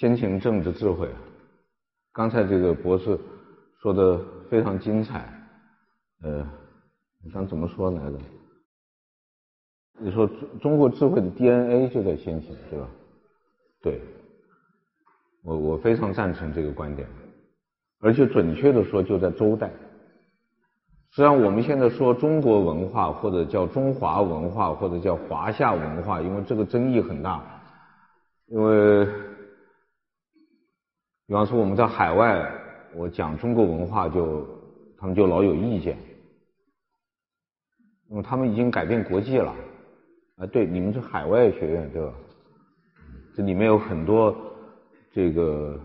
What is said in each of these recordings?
先秦政治智慧，刚才这个博士说的非常精彩。呃，你想怎么说来着？你说中中国智慧的 DNA 就在先秦，对吧？对，我我非常赞成这个观点，而且准确的说就在周代。实际上我们现在说中国文化，或者叫中华文化，或者叫华夏文化，因为这个争议很大，因为比方说我们在海外，我讲中国文化就他们就老有意见，因为他们已经改变国际了。啊，对，你们是海外学院对吧？这里面有很多这个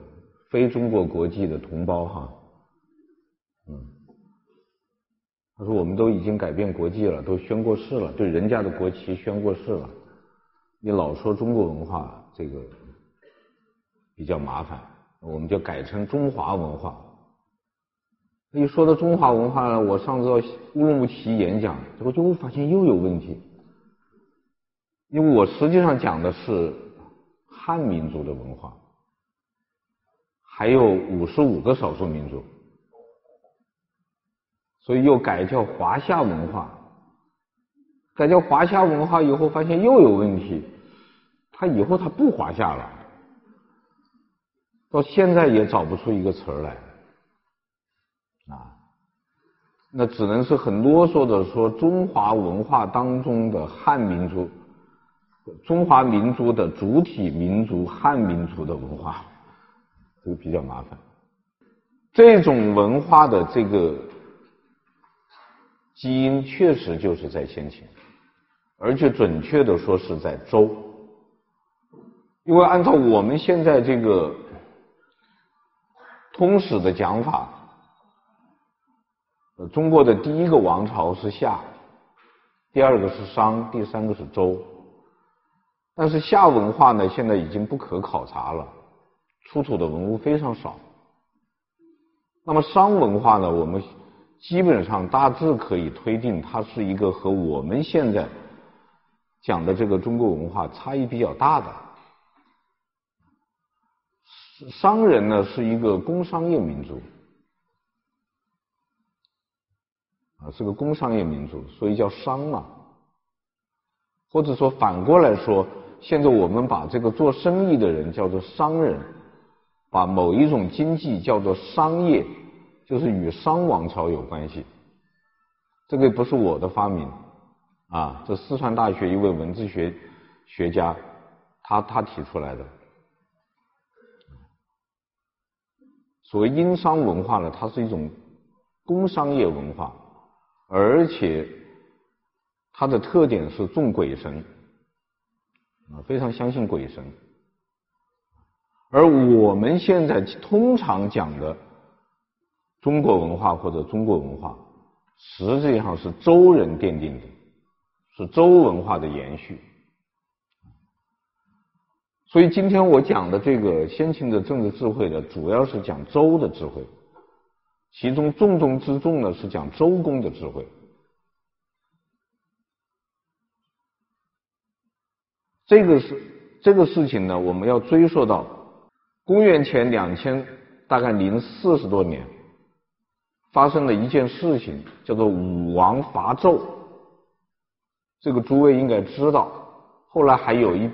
非中国国籍的同胞哈，嗯，他说我们都已经改变国籍了，都宣过誓了，对人家的国旗宣过誓了，你老说中国文化这个比较麻烦，我们就改成中华文化。一说到中华文化呢，我上次到乌鲁木齐演讲，结果就会发现又有问题。因为我实际上讲的是汉民族的文化，还有五十五个少数民族，所以又改叫华夏文化。改叫华夏文化以后，发现又有问题，他以后他不华夏了，到现在也找不出一个词儿来，啊，那只能是很啰嗦的说中华文化当中的汉民族。中华民族的主体民族汉民族的文化，这个比较麻烦。这种文化的这个基因确实就是在先秦，而且准确的说是在周。因为按照我们现在这个通史的讲法，中国的第一个王朝是夏，第二个是商，第三个是周。但是夏文化呢，现在已经不可考察了，出土的文物非常少。那么商文化呢，我们基本上大致可以推定，它是一个和我们现在讲的这个中国文化差异比较大的。商人呢是一个工商业民族，啊，是个工商业民族，所以叫商嘛。或者说反过来说。现在我们把这个做生意的人叫做商人，把某一种经济叫做商业，就是与商王朝有关系。这个不是我的发明，啊，这四川大学一位文字学学家，他他提出来的。所谓殷商文化呢，它是一种工商业文化，而且它的特点是重鬼神。啊，非常相信鬼神，而我们现在通常讲的中国文化或者中国文化，实际上是周人奠定的，是周文化的延续。所以今天我讲的这个先秦的政治智慧呢，主要是讲周的智慧，其中重中之重呢是讲周公的智慧。这个是这个事情呢，我们要追溯到公元前两千大概零四十多年，发生了一件事情，叫做武王伐纣。这个诸位应该知道，后来还有一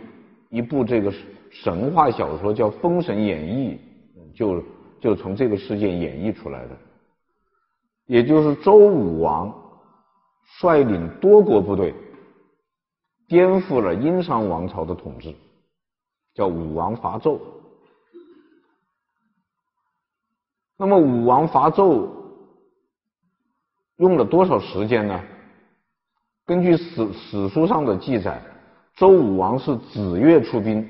一部这个神话小说叫《封神演义》，就就从这个事件演绎出来的。也就是周武王率领多国部队。颠覆了殷商王朝的统治，叫武王伐纣。那么武王伐纣用了多少时间呢？根据史史书上的记载，周武王是子月出兵，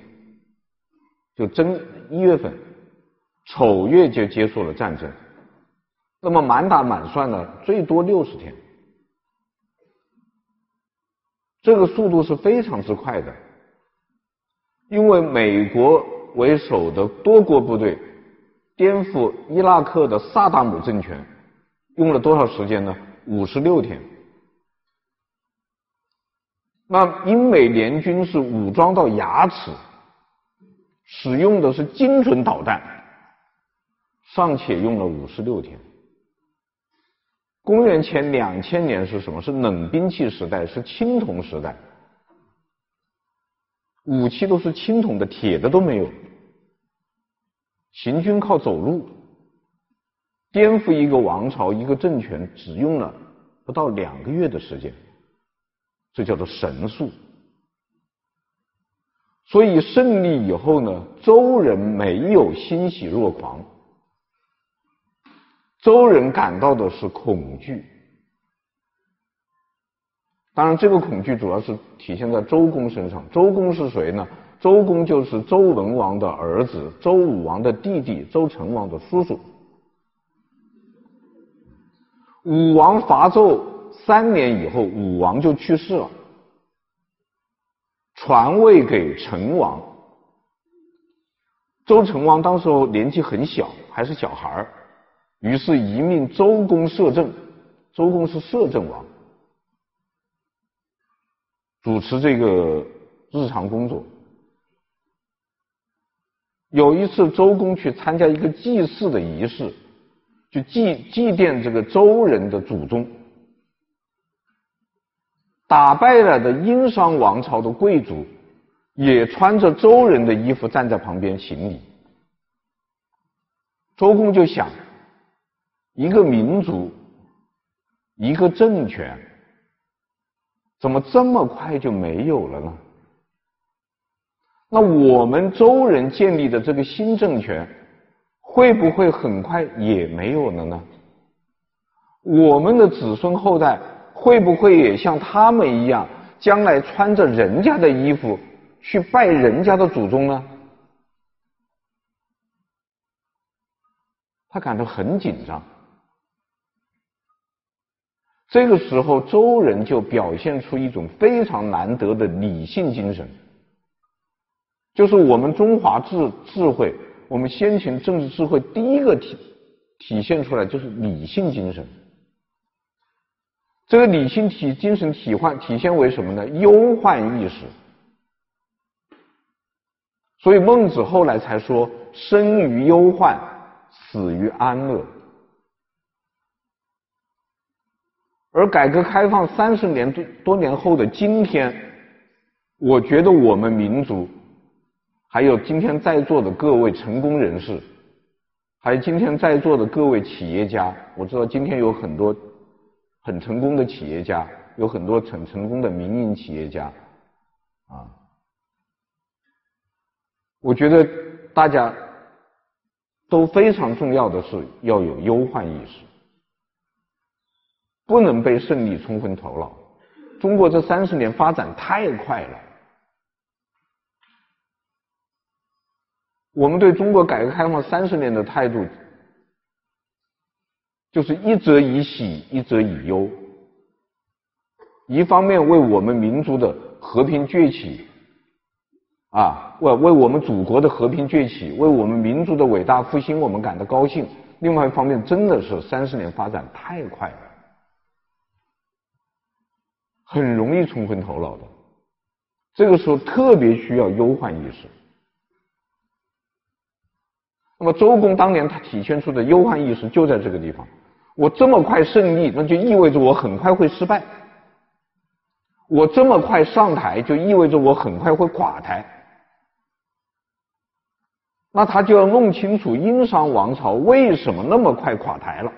就正一月份，丑月就结束了战争。那么满打满算呢，最多六十天。这个速度是非常之快的，因为美国为首的多国部队颠覆伊拉克的萨达姆政权，用了多少时间呢？五十六天。那英美联军是武装到牙齿，使用的是精准导弹，尚且用了五十六天。公元前两千年是什么？是冷兵器时代，是青铜时代，武器都是青铜的，铁的都没有。行军靠走路，颠覆一个王朝、一个政权，只用了不到两个月的时间，这叫做神速。所以胜利以后呢，周人没有欣喜若狂。周人感到的是恐惧，当然，这个恐惧主要是体现在周公身上。周公是谁呢？周公就是周文王的儿子，周武王的弟弟，周成王的叔叔。武王伐纣三年以后，武王就去世了，传位给成王。周成王当时候年纪很小，还是小孩儿。于是，一命周公摄政。周公是摄政王，主持这个日常工作。有一次，周公去参加一个祭祀的仪式，就祭祭奠这个周人的祖宗。打败了的殷商王朝的贵族，也穿着周人的衣服站在旁边行礼。周公就想。一个民族，一个政权，怎么这么快就没有了呢？那我们周人建立的这个新政权，会不会很快也没有了呢？我们的子孙后代会不会也像他们一样，将来穿着人家的衣服去拜人家的祖宗呢？他感到很紧张。这个时候，周人就表现出一种非常难得的理性精神，就是我们中华智智慧，我们先秦政治智慧第一个体体现出来就是理性精神。这个理性体精神体换体现为什么呢？忧患意识。所以孟子后来才说：“生于忧患，死于安乐。”而改革开放三十年多多年后的今天，我觉得我们民族，还有今天在座的各位成功人士，还有今天在座的各位企业家，我知道今天有很多很成功的企业家，有很多很成功的民营企业家，啊，我觉得大家都非常重要的是要有忧患意识。不能被胜利冲昏头脑。中国这三十年发展太快了，我们对中国改革开放三十年的态度，就是一则以喜，一则以忧。一方面为我们民族的和平崛起，啊，为为我们祖国的和平崛起，为我们民族的伟大复兴，我们感到高兴。另外一方面，真的是三十年发展太快了。很容易冲昏头脑的，这个时候特别需要忧患意识。那么周公当年他体现出的忧患意识就在这个地方。我这么快胜利，那就意味着我很快会失败；我这么快上台，就意味着我很快会垮台。那他就要弄清楚殷商王朝为什么那么快垮台了。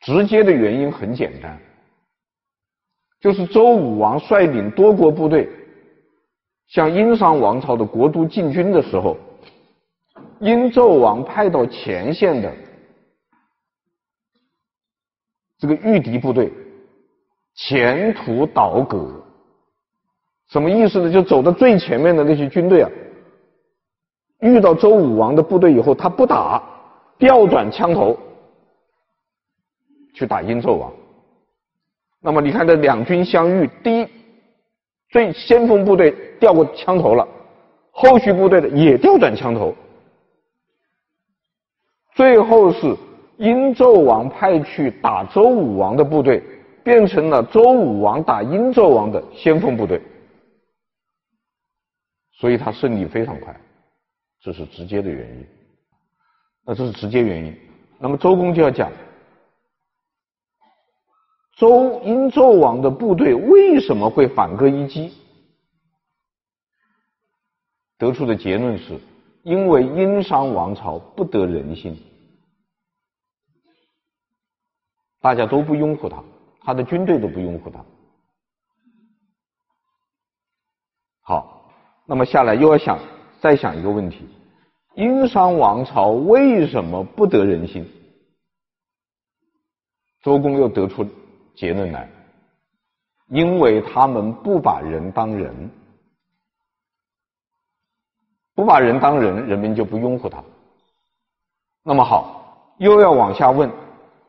直接的原因很简单。就是周武王率领多国部队向殷商王朝的国都进军的时候，殷纣王派到前线的这个御敌部队前途倒戈，什么意思呢？就走到最前面的那些军队啊，遇到周武王的部队以后，他不打，调转枪头去打殷纣王。那么你看，这两军相遇，第一，最先锋部队掉过枪头了，后续部队的也调转枪头，最后是殷纣王派去打周武王的部队，变成了周武王打殷纣王的先锋部队。所以他胜利非常快，这是直接的原因。那这是直接原因。那么周公就要讲，周殷纣王的部队为什么会反戈一击？得出的结论是，因为殷商王朝不得人心，大家都不拥护他，他的军队都不拥护他。好，那么下来又要想再想一个问题：殷商王朝为什么不得人心？周公又得出结论来，因为他们不把人当人。不把人当人，人民就不拥护他。那么好，又要往下问：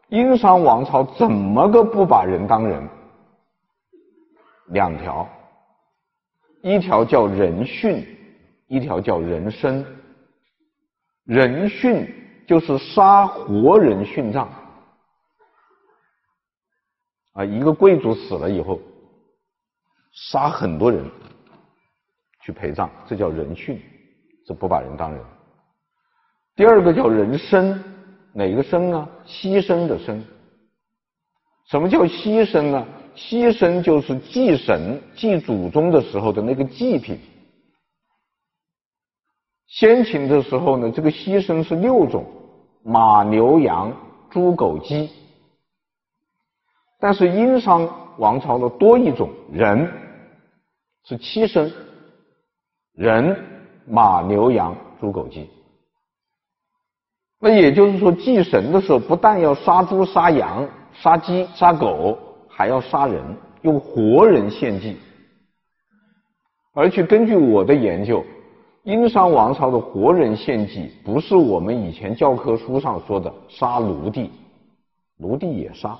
殷商王朝怎么个不把人当人？两条，一条叫人殉，一条叫人生。人殉就是杀活人殉葬。啊，一个贵族死了以后，杀很多人去陪葬，这叫人殉。这不把人当人。第二个叫人生，哪个生呢？牺牲的生。什么叫牺牲呢？牺牲就是祭神、祭祖宗的时候的那个祭品。先秦的时候呢，这个牺牲是六种：马、牛、羊、猪、狗、鸡。但是殷商王朝的多一种人，是七牲，人。马、牛、羊、猪、狗、鸡，那也就是说，祭神的时候，不但要杀猪、杀羊、杀鸡、杀狗，还要杀人，用活人献祭。而且根据我的研究，殷商王朝的活人献祭，不是我们以前教科书上说的杀奴隶，奴隶也杀，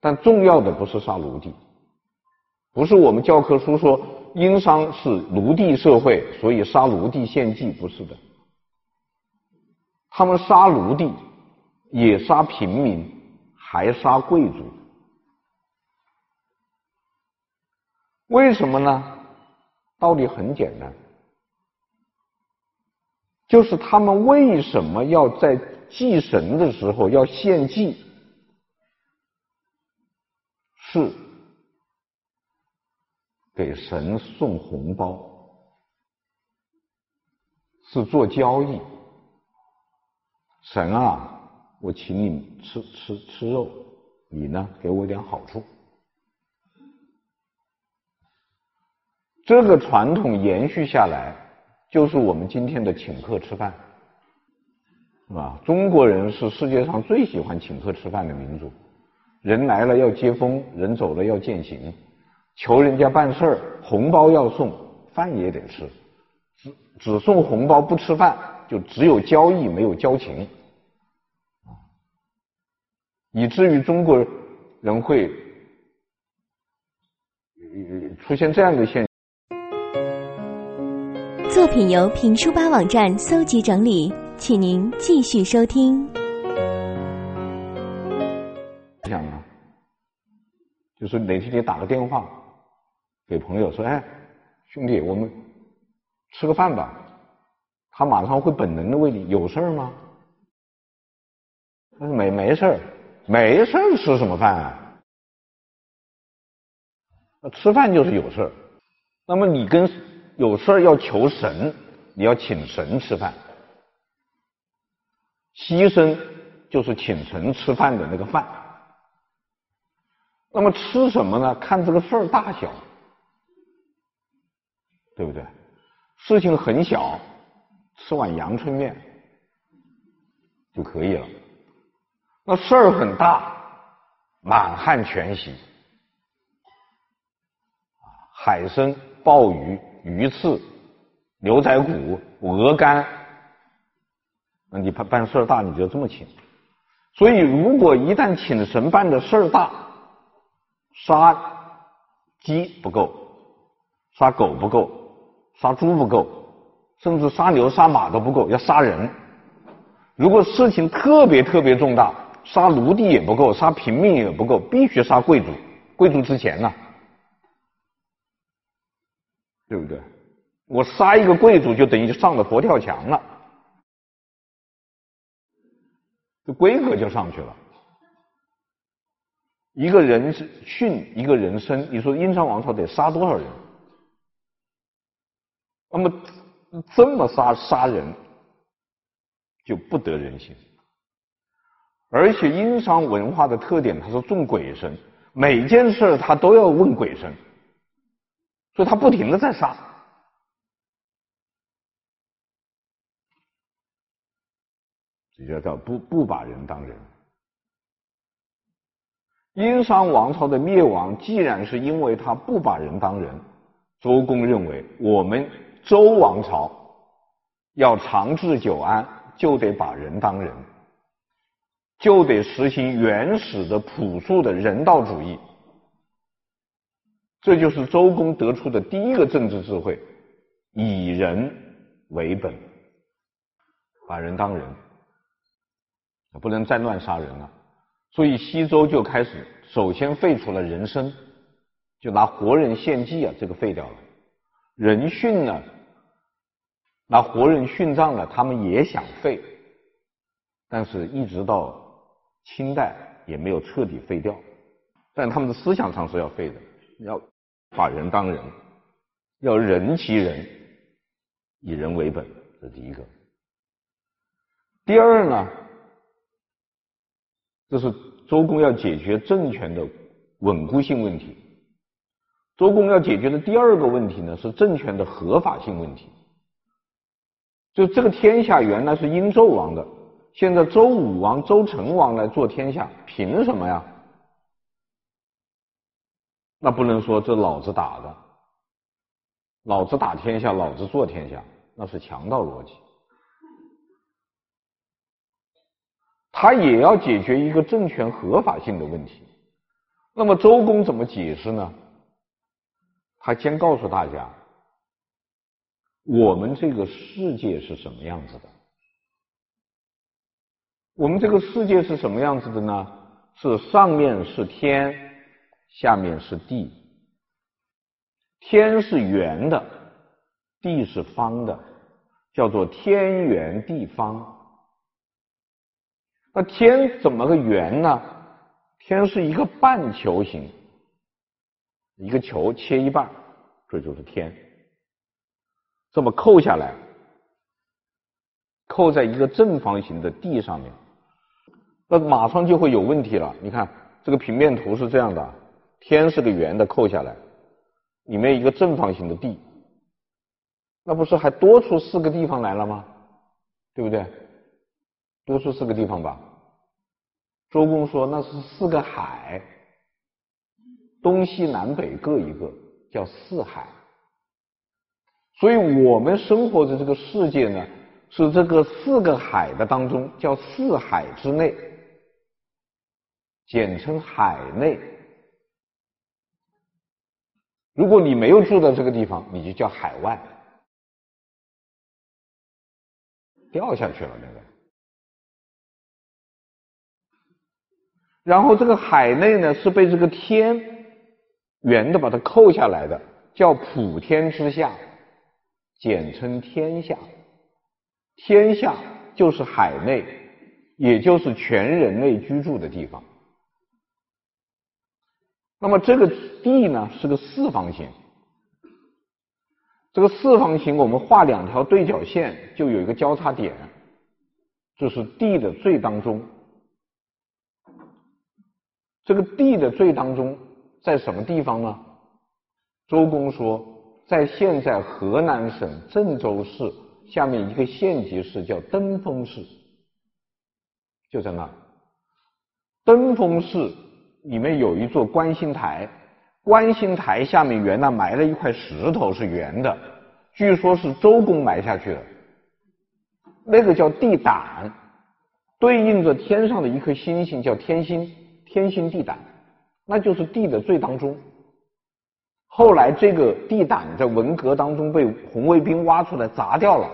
但重要的不是杀奴隶，不是我们教科书说。殷商是奴隶社会，所以杀奴隶献祭不是的。他们杀奴隶，也杀平民，还杀贵族。为什么呢？道理很简单，就是他们为什么要在祭神的时候要献祭？是。给神送红包是做交易，神啊，我请你吃吃吃肉，你呢给我点好处。这个传统延续下来，就是我们今天的请客吃饭，是吧？中国人是世界上最喜欢请客吃饭的民族，人来了要接风，人走了要践行。求人家办事儿，红包要送，饭也得吃。只只送红包不吃饭，就只有交易没有交情，以至于中国人会出现这样的现象。作品由评书吧网站搜集整理，请您继续收听。想啊，就是哪天你打个电话。给朋友说：“哎，兄弟，我们吃个饭吧。”他马上会本能的问你：“有事儿吗？”他说：“没没事儿，没事儿，吃什么饭啊？”吃饭就是有事儿。那么你跟有事儿要求神，你要请神吃饭。牺牲就是请神吃饭的那个饭。那么吃什么呢？看这个事儿大小。对不对？事情很小，吃碗阳春面就可以了。那事儿很大，满汉全席，海参、鲍鱼、鱼翅、牛仔骨、鹅肝，那你办办事儿大，你就这么请。所以，如果一旦请神办的事儿大，杀鸡不够，杀狗不够。杀猪不够，甚至杀牛杀马都不够，要杀人。如果事情特别特别重大，杀奴隶也不够，杀平民也不够，必须杀贵族。贵族值钱呐。对不对？我杀一个贵族，就等于上了佛跳墙了，这规格就上去了。一个人是殉，一个人生，你说殷商王朝得杀多少人？那么这么杀杀人，就不得人心。而且殷商文化的特点，它是重鬼神，每件事他都要问鬼神，所以他不停的在杀。这叫叫不不把人当人。殷商王朝的灭亡，既然是因为他不把人当人，周公认为我们周王朝要长治久安，就得把人当人，就得实行原始的朴素的人道主义。这就是周公得出的第一个政治智慧：以人为本，把人当人，不能再乱杀人了。所以西周就开始首先废除了人身，就拿活人献祭啊，这个废掉了。人殉呢，拿活人殉葬了，他们也想废，但是一直到清代也没有彻底废掉。但他们的思想上是要废的，要把人当人，要人其人，以人为本，这是第一个。第二呢？这是周公要解决政权的稳固性问题。周公要解决的第二个问题呢，是政权的合法性问题。就这个天下原来是殷纣王的，现在周武王、周成王来做天下，凭什么呀？那不能说这老子打的，老子打天下，老子做天下，那是强盗逻辑。他也要解决一个政权合法性的问题，那么周公怎么解释呢？他先告诉大家，我们这个世界是什么样子的？我们这个世界是什么样子的呢？是上面是天，下面是地。天是圆的，地是方的，叫做天圆地方。那天怎么个圆呢？天是一个半球形，一个球切一半，这就是天。这么扣下来，扣在一个正方形的地上面，那马上就会有问题了。你看这个平面图是这样的，天是个圆的，扣下来，里面一个正方形的地，那不是还多出四个地方来了吗？对不对？多出四个地方吧。周公说那是四个海，东西南北各一个，叫四海。所以我们生活的这个世界呢，是这个四个海的当中，叫四海之内，简称海内。如果你没有住在这个地方，你就叫海外，掉下去了那个。然后这个海内呢，是被这个天圆的把它扣下来的，叫普天之下，简称天下。天下就是海内，也就是全人类居住的地方。那么这个地呢，是个四方形。这个四方形，我们画两条对角线，就有一个交叉点，这是地的最当中。这个地的最当中在什么地方呢？周公说，在现在河南省郑州市下面一个县级市叫登封市，就在那。登封市里面有一座观星台，观星台下面原来埋了一块石头是圆的，据说是周公埋下去的，那个叫地胆，对应着天上的一颗星星叫天星。天星地胆，那就是地的最当中。后来这个地胆在文革当中被红卫兵挖出来砸掉了，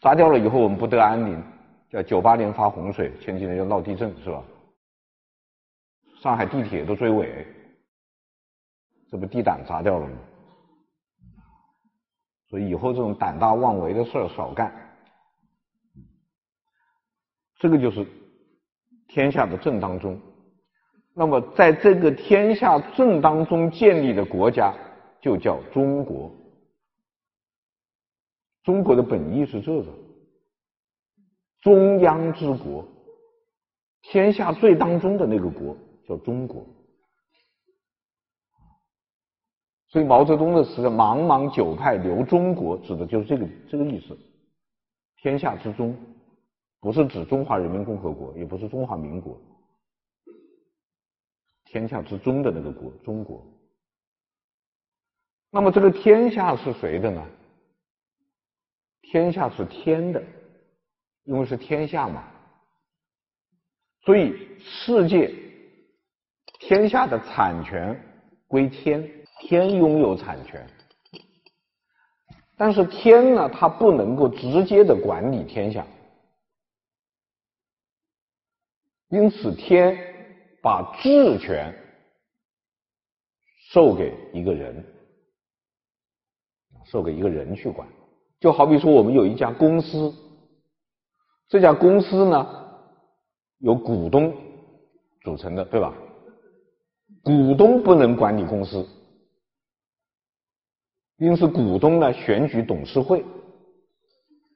砸掉了以后我们不得安宁，叫九八年发洪水，前几年又闹地震，是吧？上海地铁都追尾，这不地胆砸掉了吗？所以以后这种胆大妄为的事儿少干。这个就是天下的正当中。那么在这个天下正当中建立的国家，就叫中国。中国的本意是这个，中央之国，天下最当中的那个国叫中国。所以毛泽东的词“茫茫九派留中国”指的就是这个这个意思。天下之中，不是指中华人民共和国，也不是中华民国。天下之中的那个国，中国。那么这个天下是谁的呢？天下是天的，因为是天下嘛。所以世界天下的产权归天。天拥有产权，但是天呢，它不能够直接的管理天下，因此天把治权授给一个人，授给一个人去管。就好比说，我们有一家公司，这家公司呢，由股东组成的，对吧？股东不能管理公司。因此，股东呢选举董事会。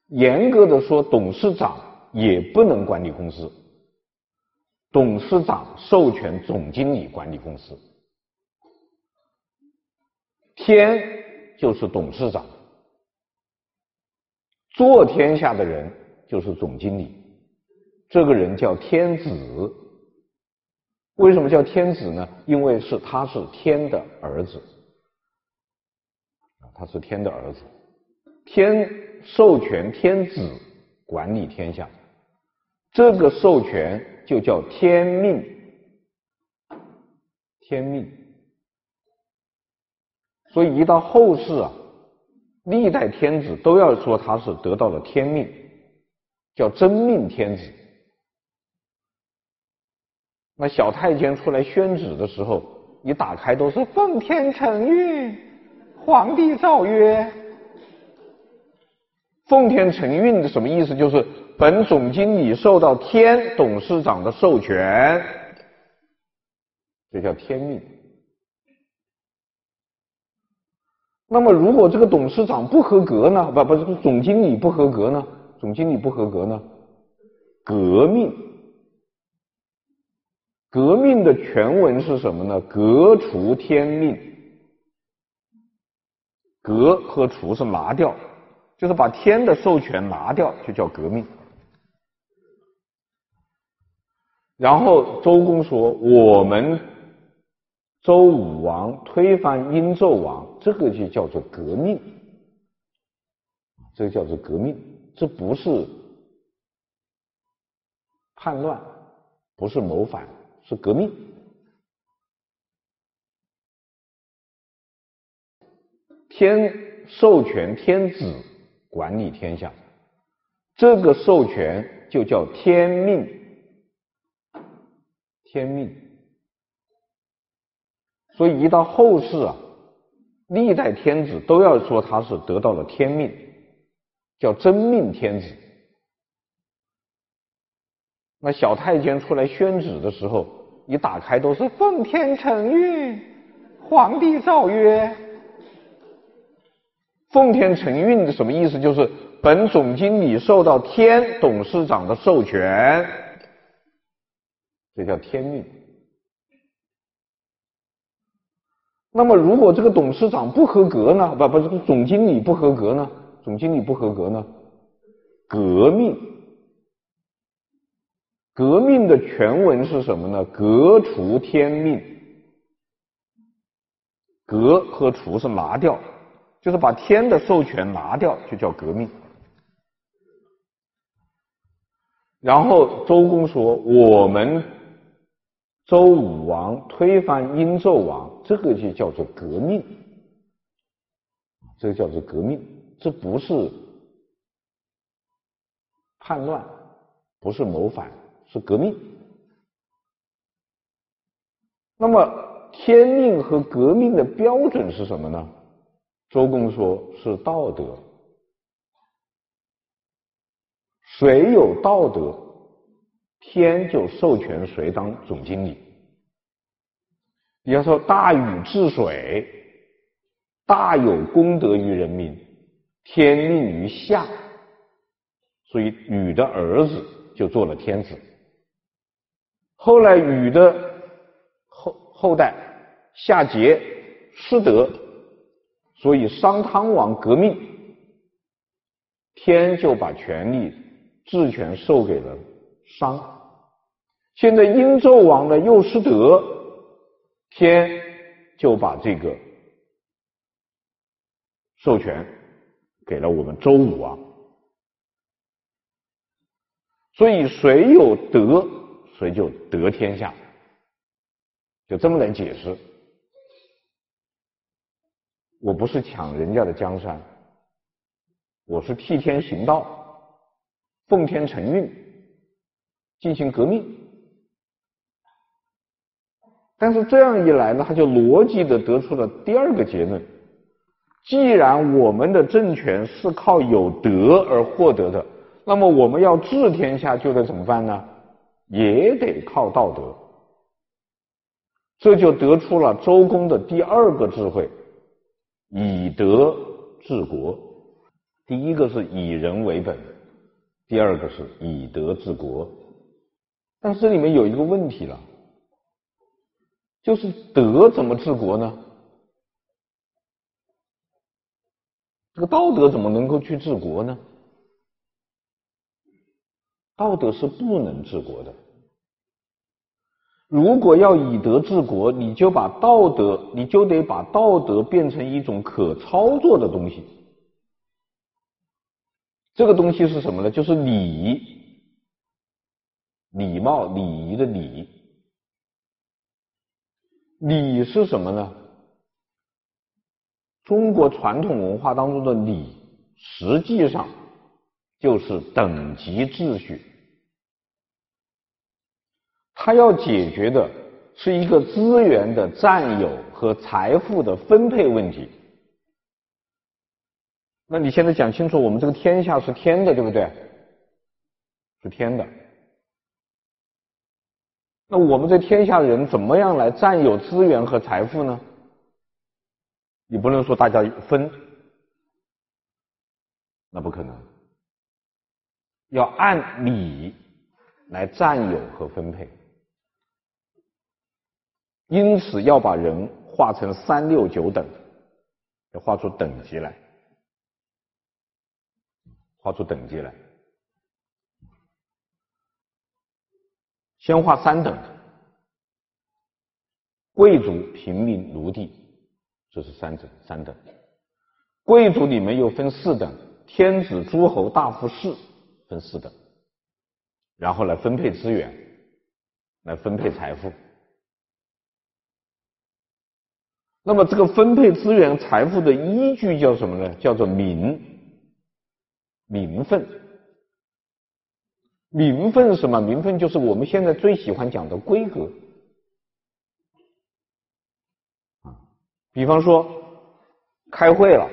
严格的说，董事长也不能管理公司。董事长授权总经理管理公司。天就是董事长，做天下的人就是总经理。这个人叫天子。为什么叫天子呢？因为是他是天的儿子。他是天的儿子，天授权天子管理天下，这个授权就叫天命。天命。所以一到后世啊，历代天子都要说他是得到了天命，叫真命天子。那小太监出来宣旨的时候，一打开都是奉天承运。皇帝诏曰：“奉天承运的什么意思？就是本总经理受到天董事长的授权，这叫天命。那么，如果这个董事长不合格呢？不，不是总经理不合格呢？总经理不合格呢？革命。革命的全文是什么呢？革除天命。”革和除是拿掉，就是把天的授权拿掉，就叫革命。然后周公说：“我们周武王推翻殷纣王，这个就叫做革命，这个叫做革命，这不是叛乱，不是谋反，是革命。”天授权天子管理天下，这个授权就叫天命。天命。所以一到后世啊，历代天子都要说他是得到了天命，叫真命天子。那小太监出来宣旨的时候，一打开都是奉天承运，皇帝诏曰。奉天承运的什么意思？就是本总经理受到天董事长的授权，这叫天命。那么，如果这个董事长不合格呢？不，不是总经理不合格呢？总经理不合格呢？革命。革命的全文是什么呢？革除天命。革和除是拿掉。就是把天的授权拿掉，就叫革命。然后周公说：“我们周武王推翻殷纣王，这个就叫做革命，这个叫做革命，这不是叛乱，不是谋反，是革命。那么天命和革命的标准是什么呢？”周公说是道德，谁有道德，天就授权谁当总经理。比方说大禹治水，大有功德于人民，天命于夏，所以禹的儿子就做了天子。后来禹的后后代夏桀失德，所以商汤王革命，天就把权力治权授给了商。现在殷纣王呢又失德，天就把这个授权给了我们周武王。所以谁有德，谁就得天下，就这么来解释。我不是抢人家的江山，我是替天行道，奉天承运，进行革命。但是这样一来呢，他就逻辑的得出了第二个结论：既然我们的政权是靠有德而获得的，那么我们要治天下就得怎么办呢？也得靠道德。这就得出了周公的第二个智慧：以德治国。第一个是以人为本，第二个是以德治国。但是这里面有一个问题了。就是德怎么治国呢？这个道德怎么能够去治国呢？道德是不能治国的。如果要以德治国，你就把道德，你就得把道德变成一种可操作的东西。这个东西是什么呢？就是礼，礼貌、礼仪的礼。礼是什么呢？中国传统文化当中的礼，实际上就是等级秩序。它要解决的是一个资源的占有和财富的分配问题。那你现在讲清楚，我们这个天下是天的，对不对？是天的。那我们这天下人怎么样来占有资源和财富呢？你不能说大家分，那不可能。要按理来占有和分配，因此要把人划成三六九等，要划出等级来，划出等级来。先划三等，贵族、平民、奴隶，这是三等。三等，贵族里面又分四等：天子、诸侯、大夫、士，分四等。然后来分配资源，来分配财富。那么这个分配资源、财富的依据叫什么呢？叫做名，名分。名分是什么？名分就是我们现在最喜欢讲的规格啊。比方说，开会了，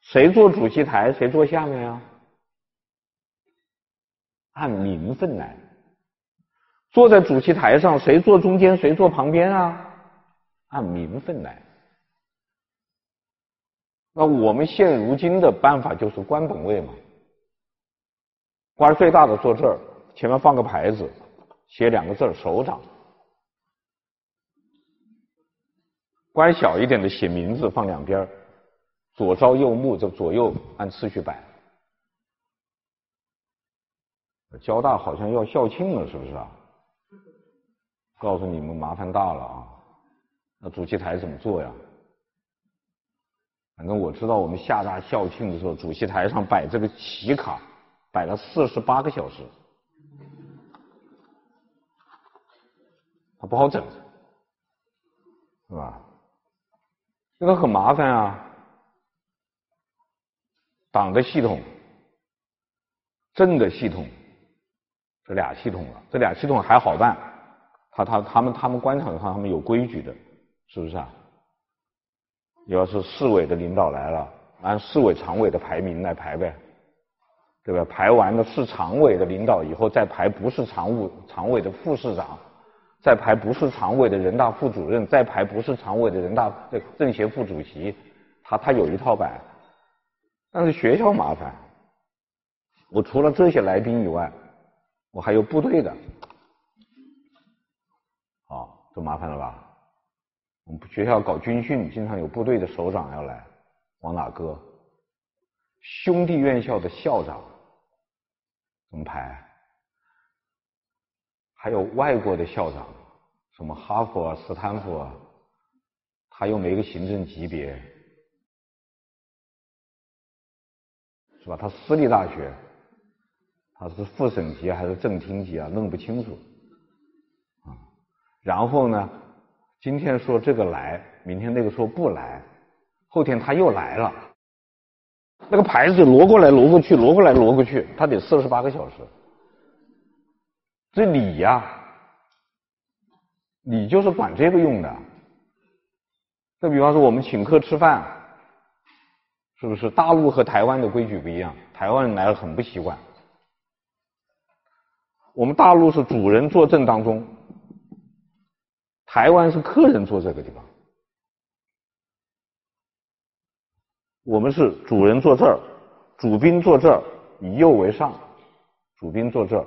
谁坐主席台，谁坐下面啊？按名分来。坐在主席台上，谁坐中间，谁坐旁边啊？按名分来。那我们现如今的办法就是官本位嘛。官最大的坐这儿，前面放个牌子，写两个字“首长”。官小一点的写名字放两边，左朝右穆，这左右按次序摆。交大好像要校庆了，是不是啊？告诉你们，麻烦大了啊！那主席台怎么做呀？反正我知道，我们厦大校庆的时候，主席台上摆这个旗卡。摆了四十八个小时，它不好整，是吧？这个很麻烦啊。党的系统、政的系统，这俩系统了，这俩系统还好办，他他他们他们官场上他们有规矩的，是不是啊？要是市委的领导来了，按市委常委的排名来排呗，对吧？排完了市常委的领导以后，再排不是常务常委的副市长，再排不是常委的人大副主任，再排不是常委的人大政协副主席，他他有一套摆。但是学校麻烦，我除了这些来宾以外，我还有部队的，啊，都麻烦了吧？我们学校搞军训，经常有部队的首长要来，往哪搁？兄弟院校的校长怎么排？还有外国的校长，什么哈佛啊、斯坦福啊，他又没个行政级别，是吧？他私立大学，他是副省级还是正厅级啊？弄不清楚啊。然后呢？今天说这个来，明天那个说不来，后天他又来了，那个牌子挪过来挪过去，挪过来挪过去，他得四十八个小时。这礼呀，礼就是管这个用的。再比方说，我们请客吃饭，是不是大陆和台湾的规矩不一样？台湾人来了很不习惯。我们大陆是主人坐正当中。台湾是客人坐这个地方，我们是主人坐这儿，主宾坐这儿，以右为上，主宾坐这儿，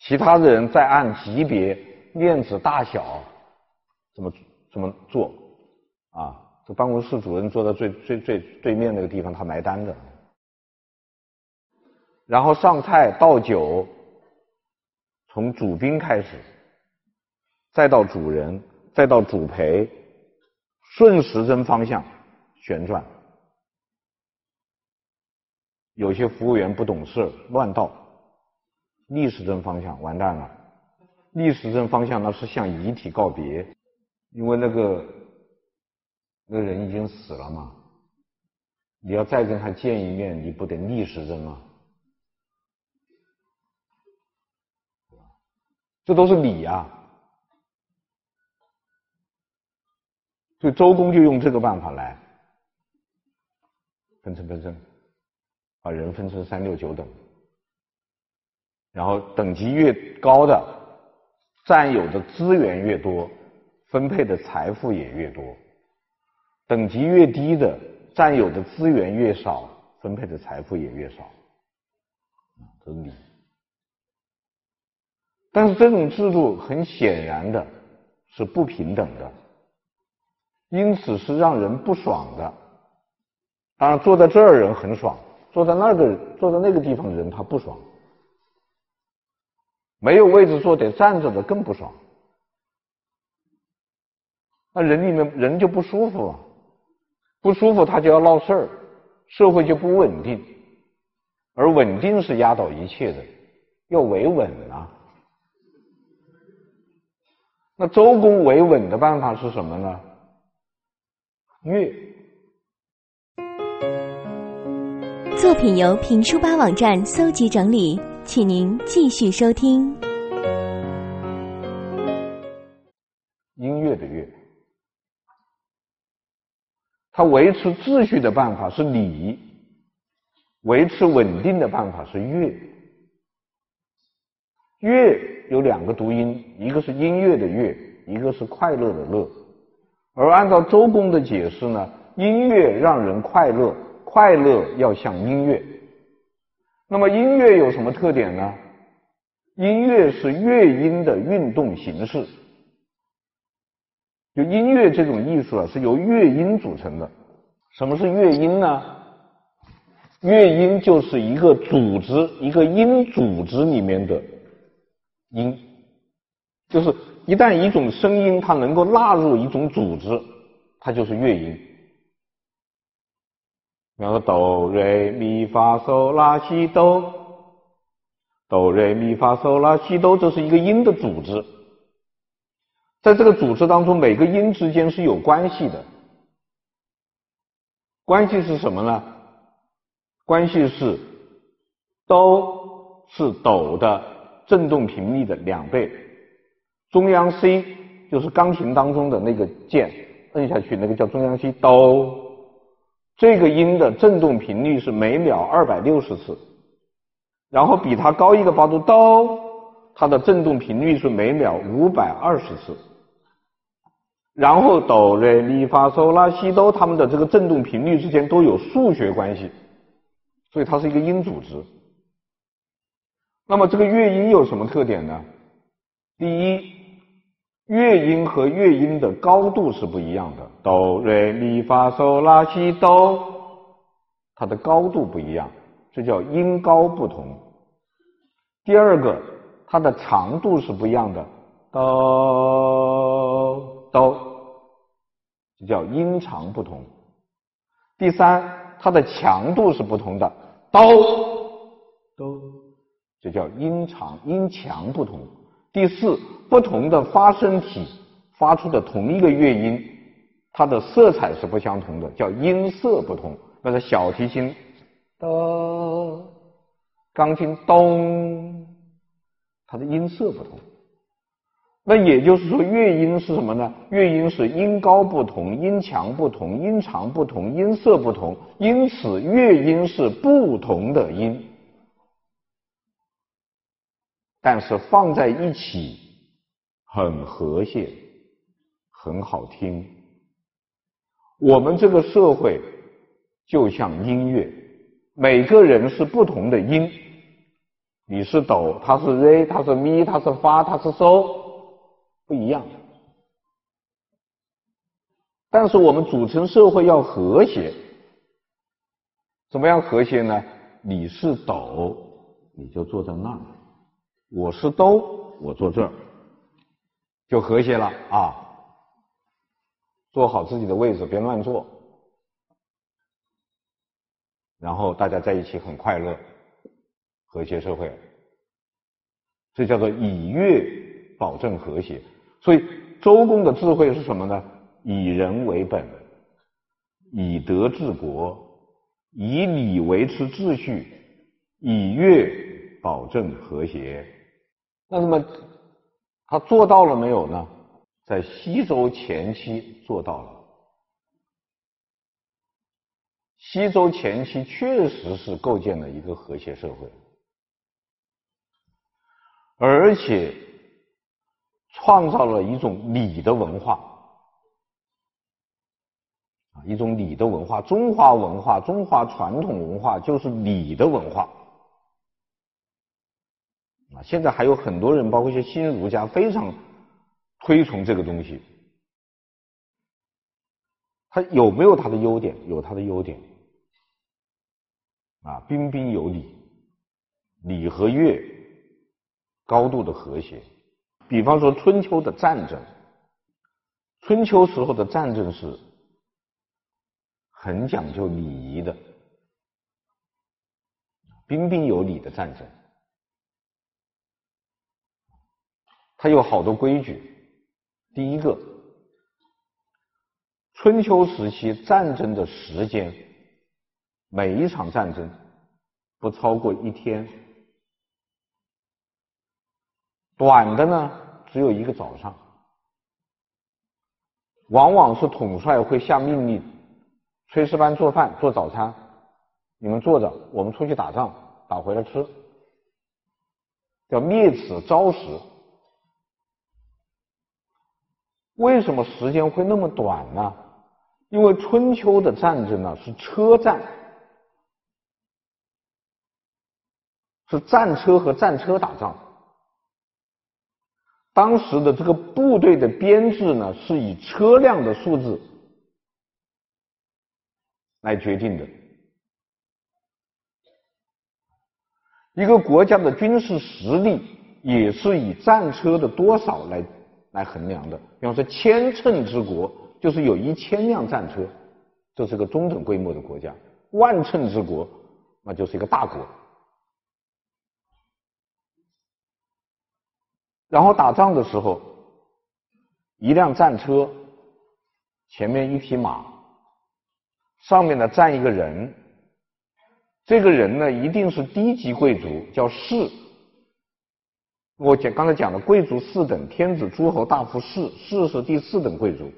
其他的人再按级别、面子大小，怎么怎么做啊？这办公室主任坐在最最最对面那个地方，他埋单的。然后上菜倒酒，从主宾开始，再到主人。再到主陪，顺时针方向旋转。有些服务员不懂事，乱倒，逆时针方向完蛋了。逆时针方向那是向遗体告别，因为那个那人已经死了嘛。你要再跟他见一面，你不得逆时针吗？这都是礼呀。所以周公就用这个办法来分称分称，把人分成三六九等，然后等级越高的，占有的资源越多，分配的财富也越多；等级越低的，占有的资源越少，分配的财富也越少。这是礼。但是这种制度很显然的是不平等的。因此是让人不爽的。当然，坐在这儿人很爽，坐在那个坐在那个地方的人他不爽。没有位置坐得站着的更不爽。那人里面人就不舒服啊，不舒服他就要闹事儿，社会就不稳定，而稳定是压倒一切的，要维稳啊。那周公维稳的办法是什么呢？乐。作品由评书吧网站搜集整理，请您继续收听。音乐的乐，它维持秩序的办法是礼，维持稳定的办法是乐。乐有两个读音，一个是音乐的乐，一个是快乐的乐。而按照周公的解释呢，音乐让人快乐，快乐要像音乐。那么音乐有什么特点呢？音乐是乐音的运动形式。就音乐这种艺术啊，是由乐音组成的。什么是乐音呢？乐音就是一个组织，一个音组织里面的音，就是。一旦一种声音它能够纳入一种组织，它就是乐音。比方说哆瑞咪发嗦拉西哆，哆瑞咪发嗦拉西哆，这是一个音的组织。在这个组织当中，每个音之间是有关系的。关系是什么呢？关系是哆是哆的振动频率的两倍。中央 C 就是钢琴当中的那个键，摁下去那个叫中央 C，哆这个音的振动频率是每秒二百六十次，然后比它高一个八度哆，它的振动频率是每秒五百二十次，然后哆来咪发嗦拉西哆，它们的这个振动频率之间都有数学关系，所以它是一个音组织。那么这个乐音有什么特点呢？第一，乐音和乐音的高度是不一样的，哆瑞咪发嗦拉西哆，它的高度不一样，这叫音高不同。第二个，它的长度是不一样的，哆哆，这叫音长不同。第三，它的强度是不同的，哆哆，这叫音长音强不同。第四，不同的发声体发出的同一个乐音，它的色彩是不相同的，叫音色不同。那个小提琴哆，钢琴咚，它的音色不同。那也就是说，乐音是什么呢？乐音是音高不同，音强不同，音长不同，音色不同，因此乐音是不同的音。但是放在一起很和谐，很好听。我们这个社会就像音乐，每个人是不同的音，你是哆，他是瑞，他是咪，他是发，他是嗦，不一样。但是我们组成社会要和谐，怎么样和谐呢？你是哆，你就坐在那儿。我是都，我坐这儿，就和谐了啊！坐好自己的位置，别乱坐，然后大家在一起很快乐，和谐社会。这叫做以乐保证和谐。所以周公的智慧是什么呢？以人为本，以德治国，以礼维持秩序，以乐保证和谐。那么他做到了没有呢？在西周前期做到了。西周前期确实是构建了一个和谐社会，而且创造了一种礼的文化啊，一种礼的文化。中华文化，中华传统文化就是礼的文化。啊，现在还有很多人，包括一些新儒家，非常推崇这个东西。它有没有它的优点？有它的优点。啊，彬彬有礼，礼和乐高度的和谐。比方说春秋的战争，春秋时候的战争是很讲究礼仪的，彬彬有礼的战争。它有好多规矩。第一个，春秋时期战争的时间，每一场战争不超过一天，短的呢只有一个早上。往往是统帅会下命令，炊事班做饭做早餐，你们坐着，我们出去打仗，打回来吃，叫灭此朝食。为什么时间会那么短呢？因为春秋的战争呢是车战，是战车和战车打仗。当时的这个部队的编制呢是以车辆的数字来决定的。一个国家的军事实力也是以战车的多少来。来衡量的，比方说千乘之国，就是有一千辆战车，这是个中等规模的国家；万乘之国，那就是一个大国。然后打仗的时候，一辆战车前面一匹马，上面呢站一个人，这个人呢一定是低级贵族，叫士。我讲刚才讲的贵族四等：天子、诸侯、大夫、士。士是第四等贵族。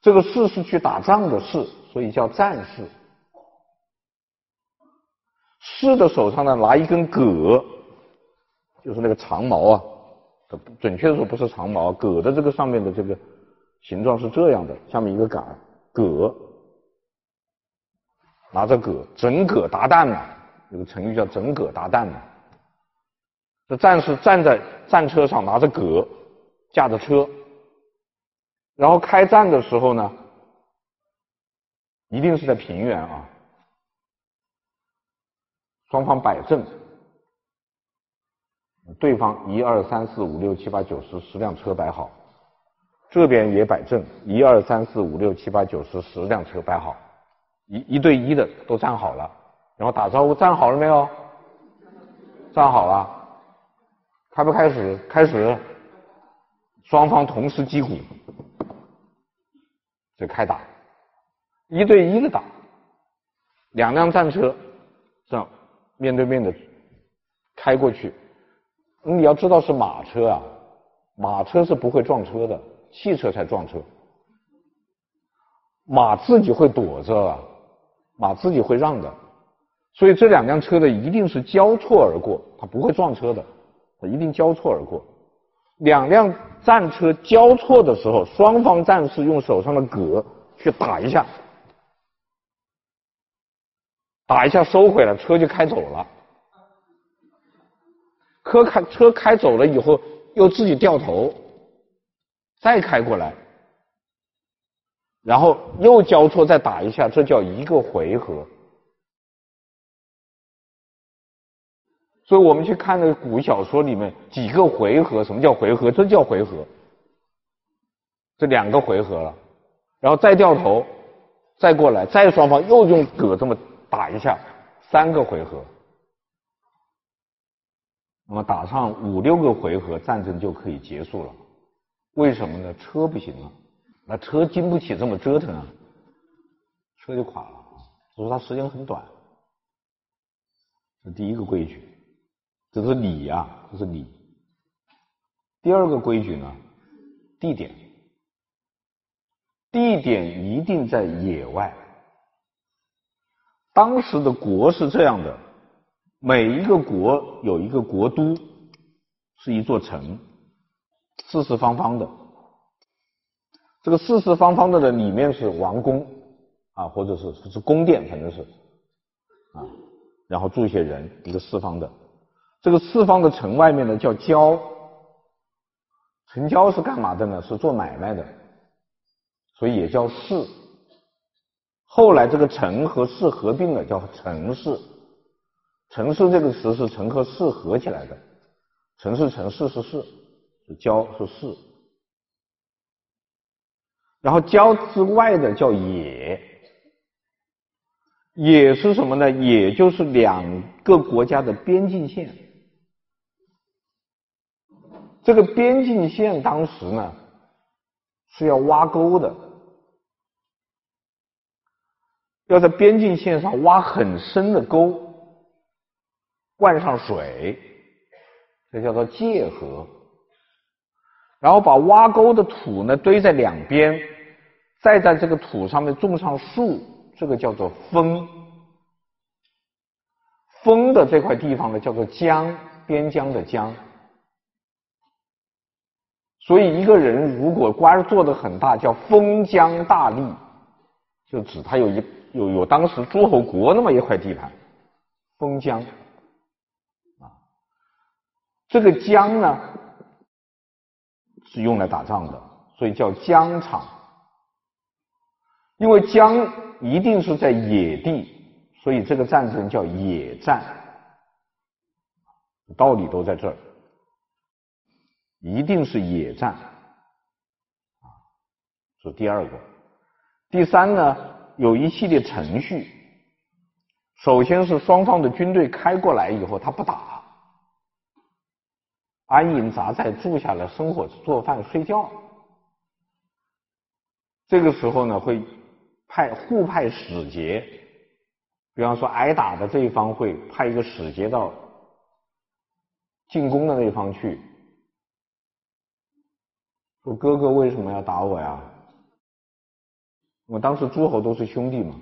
这个士是去打仗的士，所以叫战士。士的手上呢拿一根戈，就是那个长矛啊，准确的说不是长矛，戈的这个上面的这个形状是这样的，下面一个杆，戈，拿着戈，整戈达旦嘛，有个成语叫整戈达旦嘛。这战士站在战车上，拿着戈，驾着车，然后开战的时候呢，一定是在平原啊。双方摆阵，对方一二三四五六七八九十十辆车摆好，这边也摆阵，一二三四五六七八九十十辆车摆好，一一对一的都站好了，然后打招呼，站好了没有？站好了。开不开始？开始，双方同时击鼓，就开打，一对一的打，两辆战车这样面对面的开过去。你要知道是马车啊，马车是不会撞车的，汽车才撞车。马自己会躲着啊，马自己会让的，所以这两辆车的一定是交错而过，它不会撞车的。一定交错而过，两辆战车交错的时候，双方战士用手上的戈去打一下，打一下收回来，车就开走了。车开车开走了以后，又自己掉头，再开过来，然后又交错再打一下，这叫一个回合。所以我们去看那个古小说里面几个回合，什么叫回合？这叫回合，这两个回合了，然后再掉头，再过来，再双方又用戈这么打一下，三个回合。那么打上五六个回合，战争就可以结束了。为什么呢？车不行了，那车经不起这么折腾啊，车就垮了。所以说它时间很短，这第一个规矩。这是礼呀，这是礼。第二个规矩呢，地点，地点一定在野外。当时的国是这样的，每一个国有一个国都，是一座城，四四方方的。这个四四方方的呢，里面是王宫啊，或者是是宫殿，反正是啊，然后住一些人，一个四方的。这个四方的城外面呢，叫郊，城郊是干嘛的呢？是做买卖的，所以也叫市。后来这个城和市合并了，叫城市。城市这个词是城和市合起来的，城是城市是市，是郊是市。然后郊之外的叫野，野是什么呢？野就是两个国家的边境线。这个边境线当时呢是要挖沟的，要在边境线上挖很深的沟，灌上水，这叫做界河。然后把挖沟的土呢堆在两边，再在这个土上面种上树，这个叫做封。封的这块地方呢叫做疆，边疆的疆。所以一个人如果官做得很大，叫封疆大吏，就指他有一有有当时诸侯国那么一块地盘，封疆啊。这个疆呢是用来打仗的，所以叫疆场。因为疆一定是在野地，所以这个战争叫野战，道理都在这儿。一定是野战，啊，是第二个。第三呢，有一系列程序。首先是双方的军队开过来以后，他不打，安营扎寨，住下来生火做饭睡觉。这个时候呢，会派互派使节，比方说挨打的这一方会派一个使节到进攻的那一方去。说哥哥为什么要打我呀？我当时诸侯都是兄弟嘛。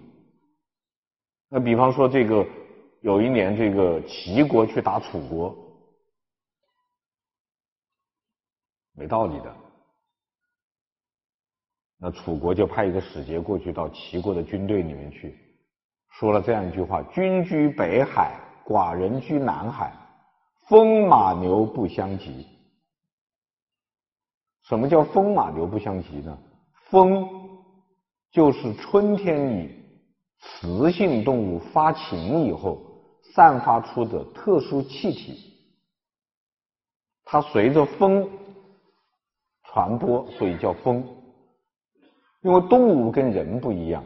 那比方说这个有一年这个齐国去打楚国，没道理的。那楚国就派一个使节过去到齐国的军队里面去，说了这样一句话：“君居北海，寡人居南海，风马牛不相及。”什么叫风马牛不相及呢？风就是春天里雌性动物发情以后散发出的特殊气体，它随着风传播，所以叫风。因为动物跟人不一样，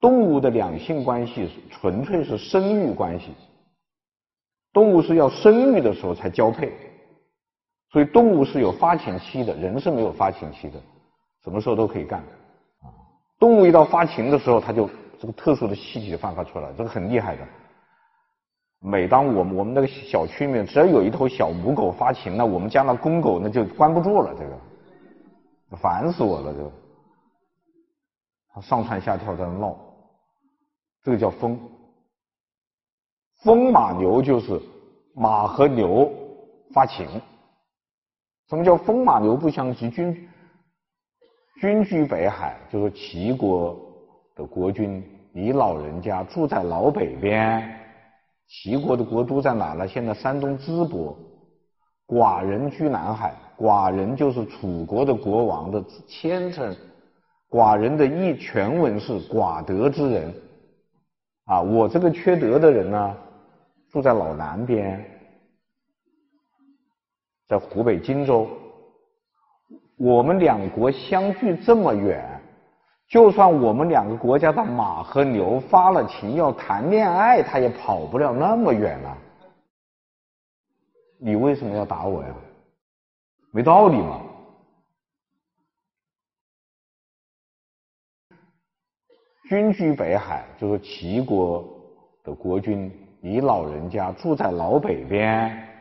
动物的两性关系纯粹是生育关系，动物是要生育的时候才交配。所以动物是有发情期的，人是没有发情期的，什么时候都可以干。啊，动物一到发情的时候，它就这个特殊的气体就散发出来，这个很厉害的。每当我们我们那个小区里面只要有一头小母狗发情，那我们家那公狗那就关不住了，这个烦死我了，这个。它上蹿下跳在那闹，这个叫疯。风马牛就是马和牛发情。什么叫风马牛不相及？君君居北海，就是齐国的国君，你老人家住在老北边。齐国的国都在哪呢？现在山东淄博。寡人居南海，寡人就是楚国的国王的谦称。寡人的意全文是寡德之人。啊，我这个缺德的人呢，住在老南边。在湖北荆州，我们两国相距这么远，就算我们两个国家的马和牛发了情要谈恋爱，他也跑不了那么远了。你为什么要打我呀？没道理嘛！君居北海，就是齐国的国君，你老人家住在老北边。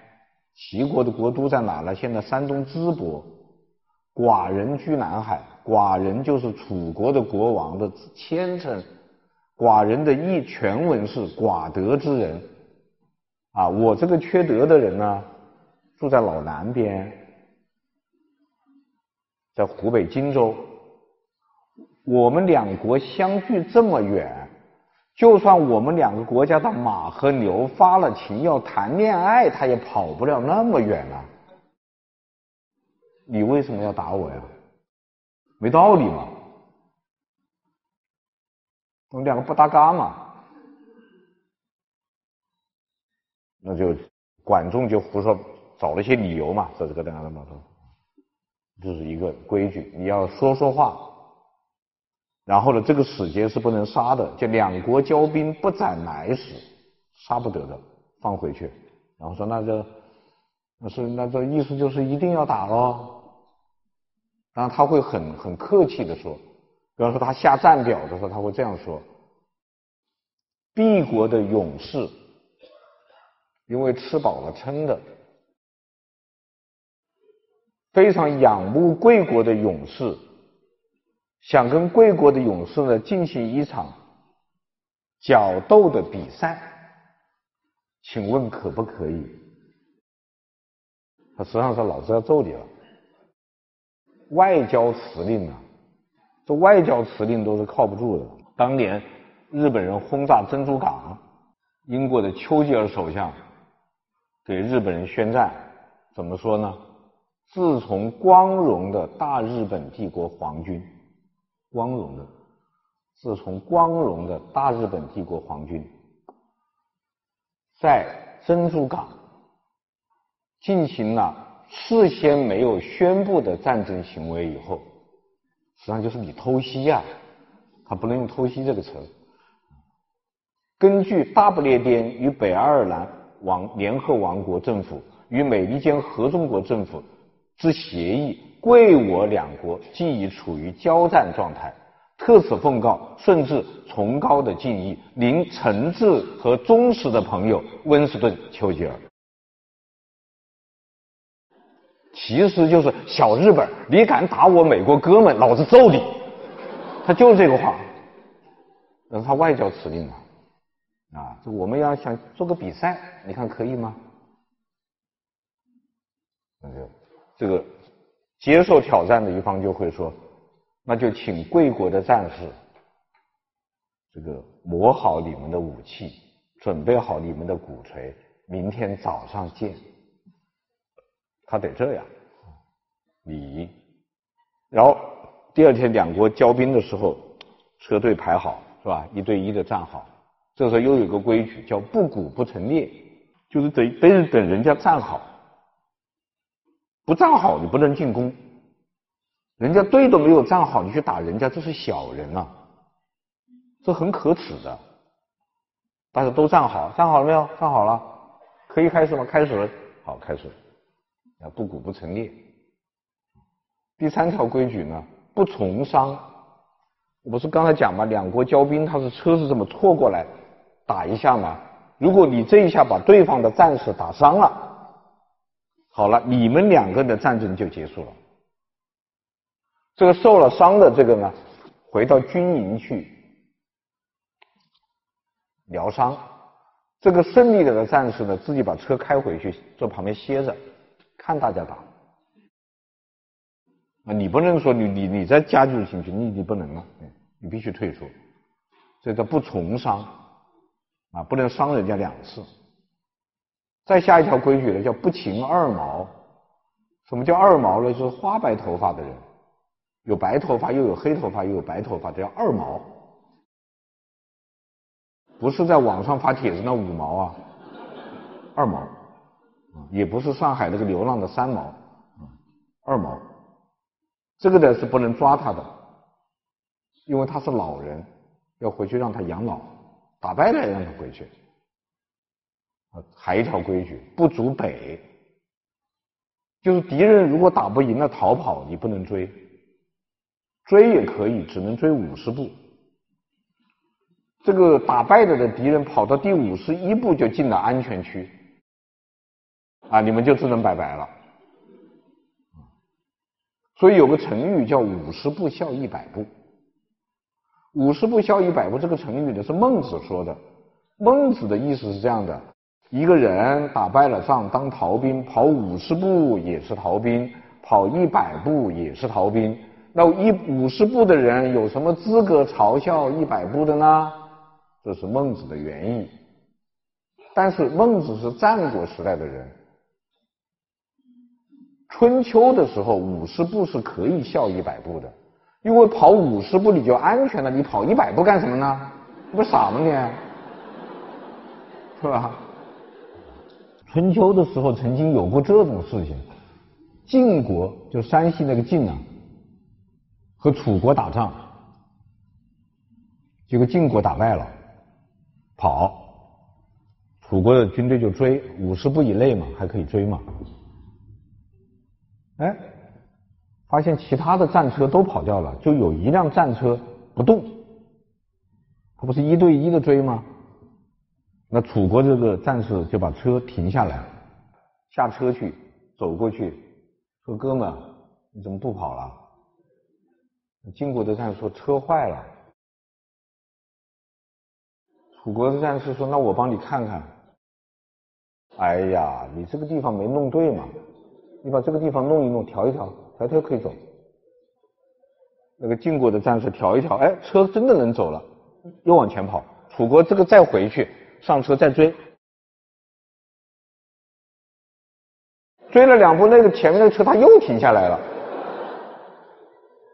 齐国的国都在哪呢？现在山东淄博。寡人居南海，寡人就是楚国的国王的谦称。寡人的意全文是寡德之人。啊，我这个缺德的人呢，住在老南边，在湖北荆州。我们两国相距这么远。就算我们两个国家的马和牛发了情要谈恋爱，他也跑不了那么远了。你为什么要打我呀？没道理嘛！我们两个不搭嘎嘛。那就管仲就胡说，找了一些理由嘛，这这个等等等等，这是一个规矩，你要说说话。然后呢，这个使节是不能杀的，叫两国交兵不斩来使，杀不得的，放回去。然后说那就，那是那这意思就是一定要打喽。然后他会很很客气的说，比方说他下战表的时候，他会这样说：敝国的勇士，因为吃饱了撑的，非常仰慕贵国的勇士。想跟贵国的勇士呢进行一场角斗的比赛，请问可不可以？他实际上是老子要揍你了。外交辞令啊，这外交辞令都是靠不住的。当年日本人轰炸珍珠港，英国的丘吉尔首相给日本人宣战，怎么说呢？自从光荣的大日本帝国皇军。光荣的，自从光荣的大日本帝国皇军在珍珠港进行了事先没有宣布的战争行为以后，实际上就是你偷袭呀，他不能用偷袭这个词。根据大不列颠与北爱尔兰王联合王国政府与美利坚合众国政府之协议。贵我两国既已处于交战状态，特此奉告，顺治崇高的敬意，您诚挚和忠实的朋友温斯顿·丘吉尔。其实就是小日本，你敢打我美国哥们，老子揍你！他就是这个话，那是他外交辞令啊。啊，这我们要想做个比赛，你看可以吗？那就这个接受挑战的一方就会说，那就请贵国的战士，这个磨好你们的武器，准备好你们的鼓锤，明天早上见。他得这样礼仪，然后第二天两国交兵的时候，车队排好是吧？一对一的站好。这时候又有个规矩，叫不鼓不成列，就是得得等人家站好，不站好你不能进攻。人家队都没有站好，你去打人家，这是小人啊，这很可耻的。大家都站好，站好了没有？站好了，可以开始吗？开始了，好，开始。啊，不鼓不成列。第三条规矩呢，不从伤。我不是刚才讲吗？两国交兵，他是车是这么错过来。打一下嘛，如果你这一下把对方的战士打伤了，好了，你们两个的战争就结束了。这个受了伤的这个呢，回到军营去疗伤。这个胜利了的战士呢，自己把车开回去，坐旁边歇着，看大家打。啊，你不能说你你你再加入进去，你你不能了，你必须退出。这叫不从伤。啊，不能伤人家两次。再下一条规矩呢，叫不擒二毛。什么叫二毛呢？就是花白头发的人，有白头发又有黑头发又有白头发，这叫二毛。不是在网上发帖子那五毛啊，二毛。也不是上海那个流浪的三毛，二毛。这个呢是不能抓他的，因为他是老人，要回去让他养老。打败了让他回去。啊，还一条规矩，不逐北，就是敌人如果打不赢了逃跑，你不能追，追也可以，只能追五十步。这个打败了的敌人跑到第五十一步就进了安全区，啊，你们就只能拜拜了。所以有个成语叫五十步笑一百步。五十步笑一百步，这个成语呢是孟子说的。孟子的意思是这样的：一个人打败了仗当逃兵，跑五十步也是逃兵，跑一百步也是逃兵。那一五十步的人有什么资格嘲笑一百步的呢？这是孟子的原意。但是孟子是战国时代的人，春秋的时候五十步是可以笑一百步的。因为跑五十步你就安全了，你跑一百步干什么呢？你不傻吗你？是吧？春秋的时候曾经有过这种事情，晋国就山西那个晋啊，和楚国打仗，结果晋国打败了，跑，楚国的军队就追，五十步以内嘛，还可以追嘛，哎。发现其他的战车都跑掉了，就有一辆战车不动。他不是一对一的追吗？那楚国这个战士就把车停下来，下车去，走过去，说：“哥们，你怎么不跑了？”晋国的战士说：“车坏了。”楚国的战士说：“那我帮你看看。”哎呀，你这个地方没弄对嘛，你把这个地方弄一弄，调一调。调调可以走，那个晋国的战士调一调，哎，车真的能走了，又往前跑。楚国这个再回去上车再追，追了两步，那个前面的车他又停下来了。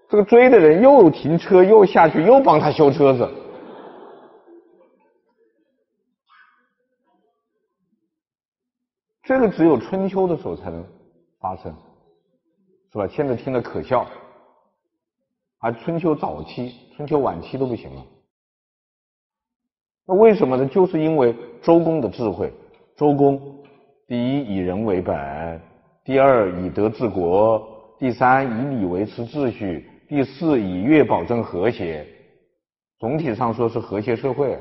这个追的人又停车又下去又帮他修车子，这个只有春秋的时候才能发生。是吧？现在听着可笑，而春秋早期、春秋晚期都不行了。那为什么呢？就是因为周公的智慧。周公第一以人为本，第二以德治国，第三以礼维持秩序，第四以乐保证和谐。总体上说是和谐社会。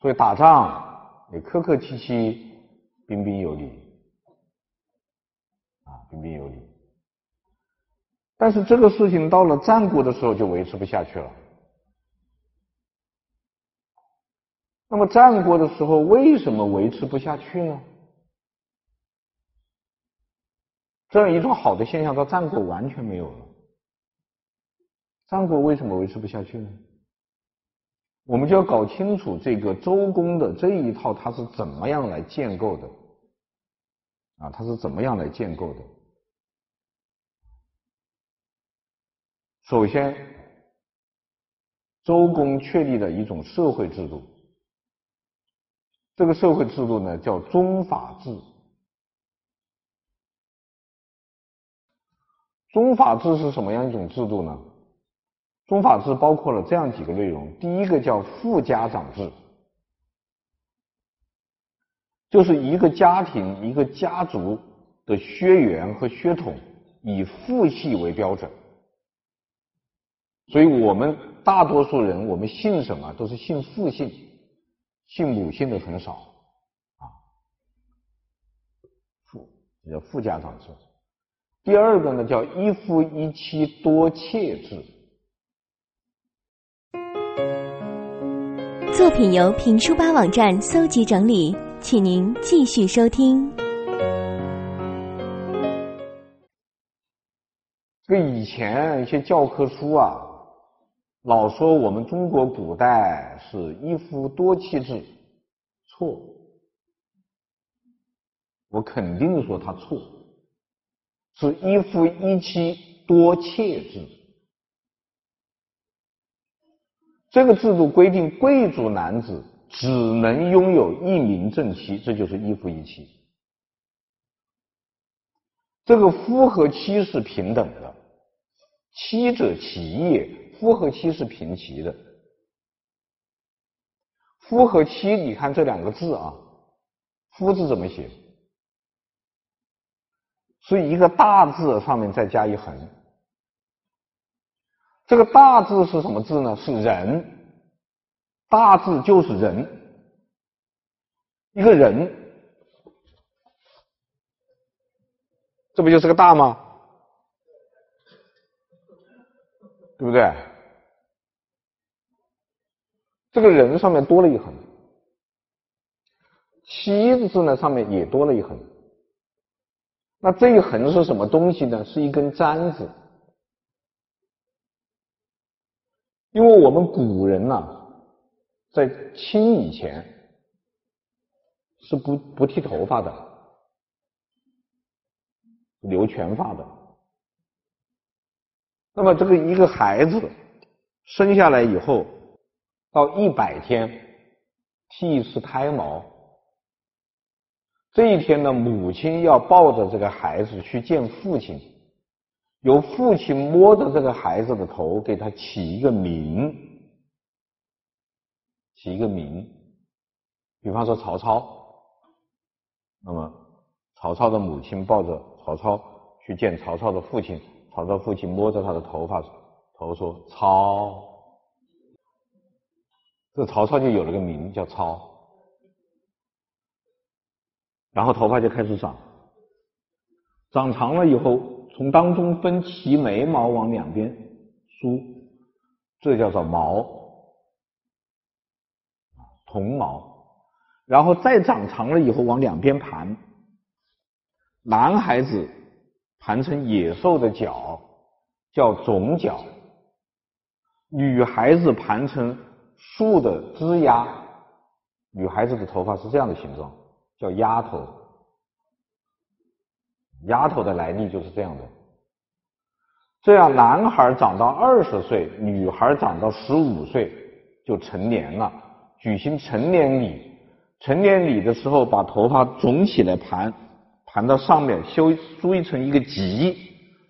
所以打仗也客客气气，彬彬有礼，啊，彬彬有礼。但是这个事情到了战国的时候就维持不下去了。那么战国的时候为什么维持不下去呢？这样一种好的现象到战国完全没有了。战国为什么维持不下去呢？我们就要搞清楚这个周公的这一套它是怎么样来建构的啊？它是怎么样来建构的？首先，周公确立了一种社会制度，这个社会制度呢叫宗法制。宗法制是什么样一种制度呢？宗法制包括了这样几个内容：第一个叫父家长制，就是一个家庭、一个家族的血缘和血统以父系为标准。所以我们大多数人，我们姓什么都是姓父姓，姓母姓的很少啊。父叫父家长制。第二个呢叫一夫一妻多妾制。作品由评书吧网站搜集整理，请您继续收听。这个以前一些教科书啊。老说我们中国古代是一夫多妻制，错。我肯定说他错，是一夫一妻多妾制。这个制度规定，贵族男子只能拥有一名正妻，这就是一夫一妻。这个夫和妻是平等的，妻者齐也。夫和妻是平齐的，夫和妻，你看这两个字啊，夫字怎么写？是一个大字上面再加一横。这个大字是什么字呢？是人，大字就是人，一个人，这不就是个大吗？对不对？这个人上面多了一横，妻字呢上面也多了一横。那这一横是什么东西呢？是一根簪子。因为我们古人呐、在清以前是不不剃头发的，留全发的。那么这个一个孩子生下来以后。到一百天剃一次胎毛，这一天呢，母亲要抱着这个孩子去见父亲，由父亲摸着这个孩子的头，给他起一个名，起一个名，比方说曹操，那么曹操的母亲抱着曹操去见曹操的父亲，曹操父亲摸着他的头发，头说操。这曹操就有了个名叫操，然后头发就开始长，长长了以后，从当中分齐眉毛往两边梳，这叫做毛，铜毛，然后再长长了以后往两边盘，男孩子盘成野兽的角叫种角，女孩子盘成。树的枝丫，女孩子的头发是这样的形状，叫丫头。丫头的来历就是这样的。这样，男孩长到二十岁，女孩长到十五岁就成年了，举行成年礼。成年礼的时候，把头发总起来盘，盘到上面，修梳成一个髻，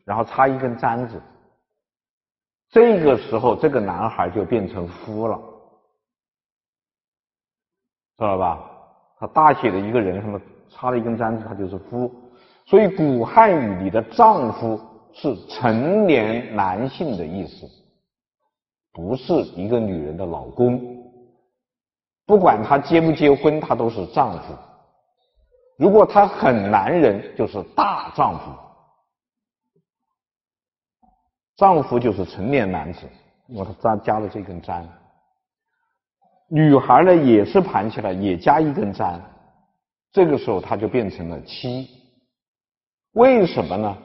然后插一根簪子。这个时候，这个男孩就变成夫了。知道吧？他大写的一个人，什么插了一根簪子，他就是夫。所以古汉语里的丈夫是成年男性的意思，不是一个女人的老公。不管他结不结婚，他都是丈夫。如果他很男人，就是大丈夫。丈夫就是成年男子，因为他加加了这根簪。女孩呢也是盘起来，也加一根簪，这个时候她就变成了妻。为什么呢？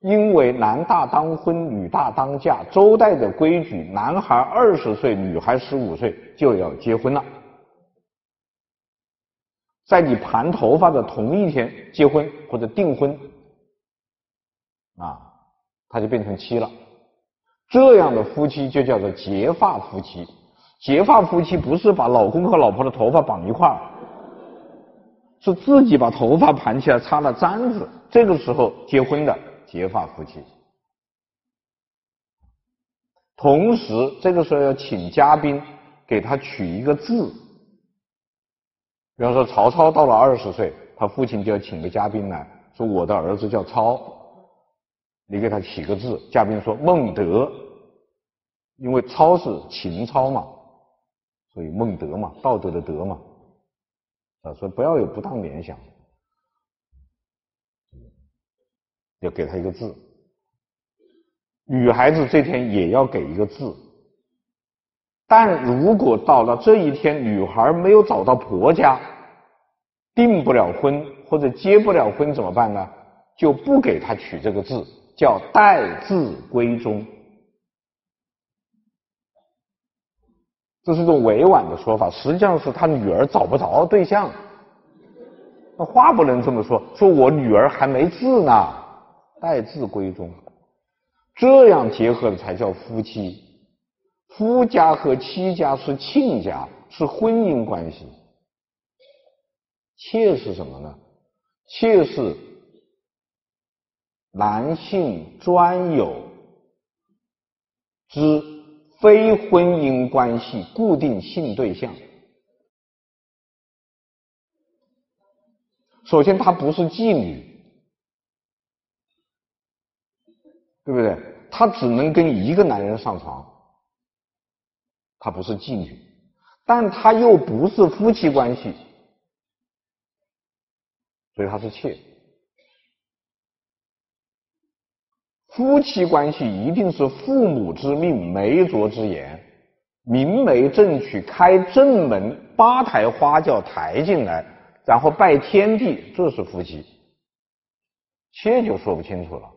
因为男大当婚，女大当嫁。周代的规矩，男孩二十岁，女孩十五岁就要结婚了。在你盘头发的同一天结婚或者订婚，啊，他就变成妻了。这样的夫妻就叫做结发夫妻。结发夫妻不是把老公和老婆的头发绑一块儿，是自己把头发盘起来插了簪子，这个时候结婚的。结发夫妻，同时这个时候要请嘉宾给他取一个字。比方说曹操到了二十岁，他父亲就要请个嘉宾来说：“我的儿子叫操，你给他起个字。”嘉宾说：“孟德。”因为操是秦操嘛，所以孟德嘛，道德的德嘛。啊，所以不要有不当联想。要给他一个字，女孩子这天也要给一个字。但如果到了这一天，女孩没有找到婆家，订不了婚或者结不了婚怎么办呢？就不给她取这个字，叫待字闺中。这是一种委婉的说法，实际上是他女儿找不着对象。那话不能这么说，说我女儿还没字呢。待字闺中，这样结合的才叫夫妻。夫家和妻家是亲家，是婚姻关系。妾是什么呢？妾是男性专有之非婚姻关系固定性对象。首先，她不是妓女。对不对？她只能跟一个男人上床，她不是妓女，但她又不是夫妻关系，所以她是妾。夫妻关系一定是父母之命，媒妁之言，明媒正娶，开正门，八抬花轿抬进来，然后拜天地，这是夫妻。妾就说不清楚了。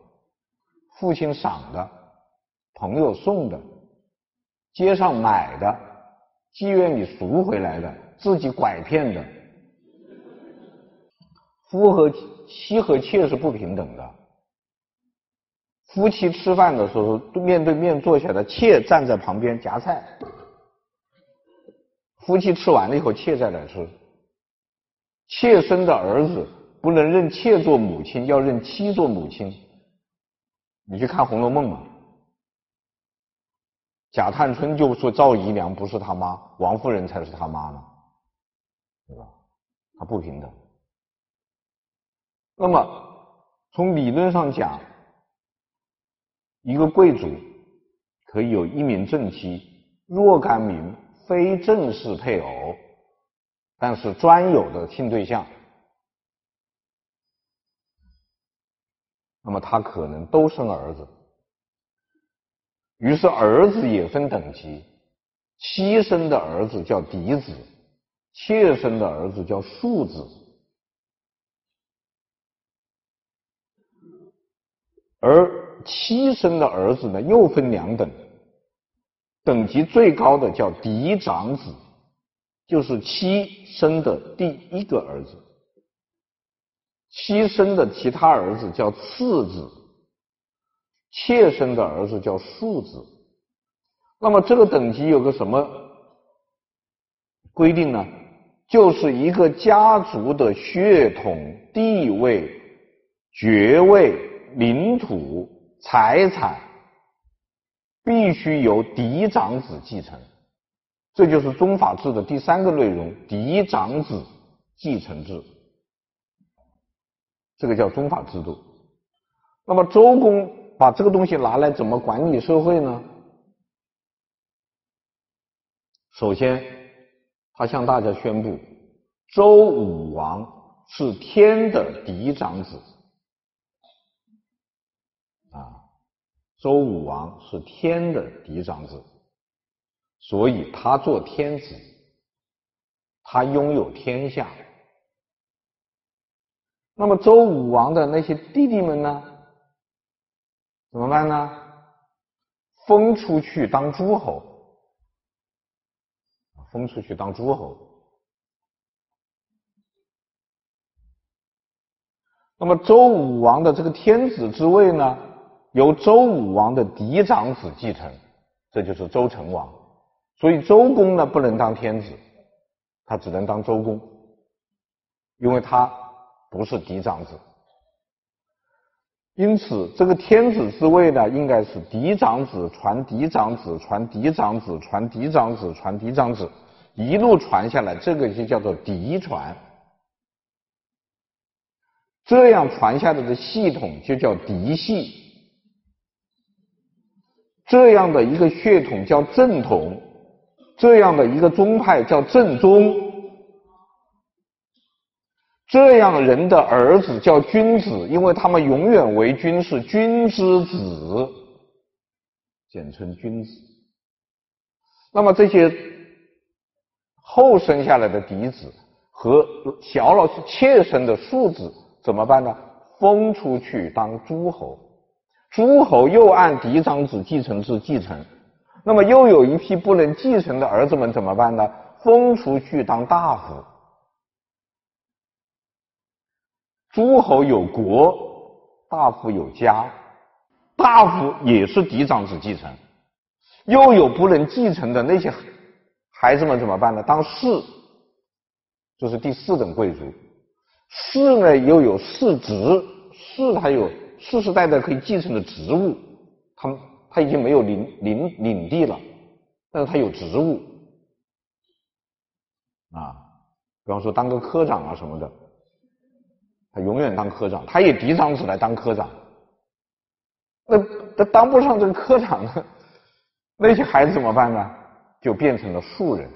父亲赏的，朋友送的，街上买的，妓院里赎回来的，自己拐骗的。夫和妻和妾是不平等的。夫妻吃饭的时候面对面坐下来，妾站在旁边夹菜。夫妻吃完了以后，妾再来吃。妾生的儿子不能认妾做母亲，要认妻做母亲。你去看《红楼梦》嘛，贾探春就说赵姨娘不是他妈，王夫人才是他妈呢，对吧？他不平等。那么从理论上讲，一个贵族可以有一名正妻，若干名非正式配偶，但是专有的性对象。那么他可能都生儿子，于是儿子也分等级，妻生的儿子叫嫡子，妾生的儿子叫庶子，而妻生的儿子呢又分两等，等级最高的叫嫡长子，就是妻生的第一个儿子。妻生的其他儿子叫次子，妾生的儿子叫庶子。那么这个等级有个什么规定呢？就是一个家族的血统、地位、爵位、领土、财产，必须由嫡长子继承。这就是宗法制的第三个内容：嫡长子继承制。这个叫宗法制度。那么周公把这个东西拿来怎么管理社会呢？首先，他向大家宣布，周武王是天的嫡长子。周武王是天的嫡长子。所以他做天子，他拥有天下。那么周武王的那些弟弟们呢？怎么办呢？封出去当诸侯，封出去当诸侯。那么周武王的这个天子之位呢，由周武王的嫡长子继承，这就是周成王。所以周公呢不能当天子，他只能当周公，因为他不是嫡长子。因此，这个天子之位呢，应该是嫡长子传嫡长子传嫡长子传嫡长子传嫡长子，一路传下来，这个就叫做嫡传。这样传下来的系统就叫嫡系，这样的一个血统叫正统，这样的一个宗派叫正宗，这样人的儿子叫君子，因为他们永远为君，是君之子，简称君子。那么这些后生下来的嫡子和小老师妾生的庶子。怎么办呢？封出去当诸侯，诸侯又按嫡长子继承制继承，那么又有一批不能继承的儿子们怎么办呢？封出去当大夫，诸侯有国，大夫有家，大夫也是嫡长子继承，又有不能继承的那些孩子们怎么办呢？当士，这是第四等贵族。士呢，又有士职，士他有世世代代可以继承的职务，他他已经没有领领领地了，但是他有职务啊，比方说当个科长啊什么的，他永远当科长，他也嫡长子来当科长，那他当不上这个科长呢，那些孩子怎么办呢？就变成了庶人。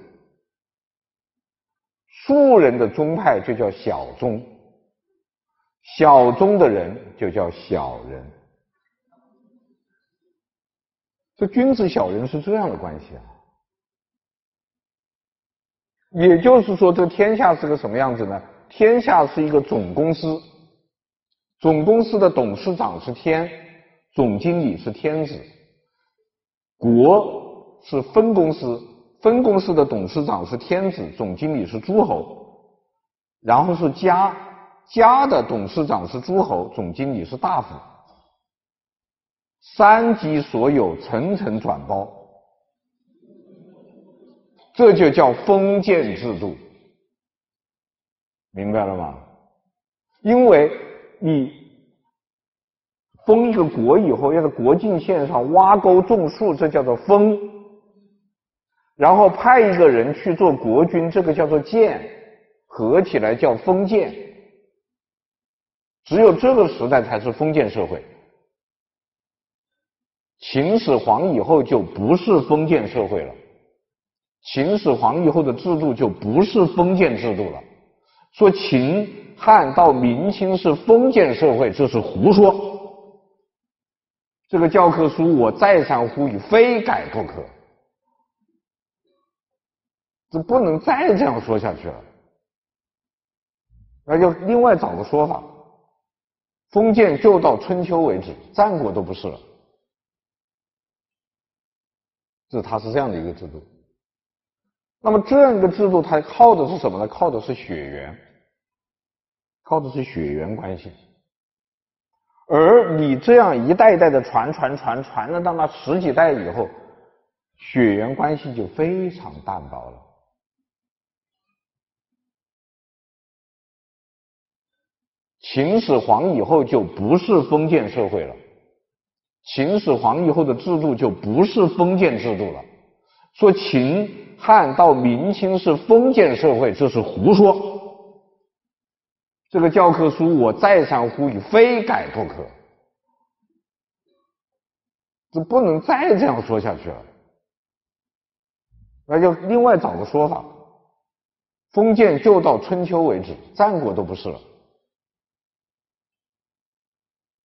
庶人的宗派就叫小宗，小中的人就叫小人。这君子小人是这样的关系啊。也就是说，这天下是个什么样子呢？天下是一个总公司，总公司的董事长是天，总经理是天子。国是分公司。分公司的董事长是天子，总经理是诸侯，然后是家，家的董事长是诸侯，总经理是大夫。三级所有，层层转包，这就叫封建制度，明白了吗？因为你封一个国以后，要在国境线上挖沟种树，这叫做封。然后派一个人去做国君，这个叫做建，合起来叫封建。只有这个时代才是封建社会。秦始皇以后就不是封建社会了，秦始皇以后的制度就不是封建制度了。说秦汉到明清是封建社会，这是胡说。这个教科书我再三呼吁，非改不可。这不能再这样说下去了，那就另外找个说法。封建就到春秋为止，战国都不是了。这它是这样的一个制度。那么这样一个制度，它靠的是什么呢？靠的是血缘，靠的是血缘关系。而你这样一代一代的传传传传了到那十几代以后，血缘关系就非常淡薄了。秦始皇以后就不是封建社会了，秦始皇以后的制度就不是封建制度了。说秦汉到明清是封建社会，这是胡说。这个教科书我再三呼吁，非改不可。这不能再这样说下去了，那就另外找个说法。封建就到春秋为止，战国都不是了。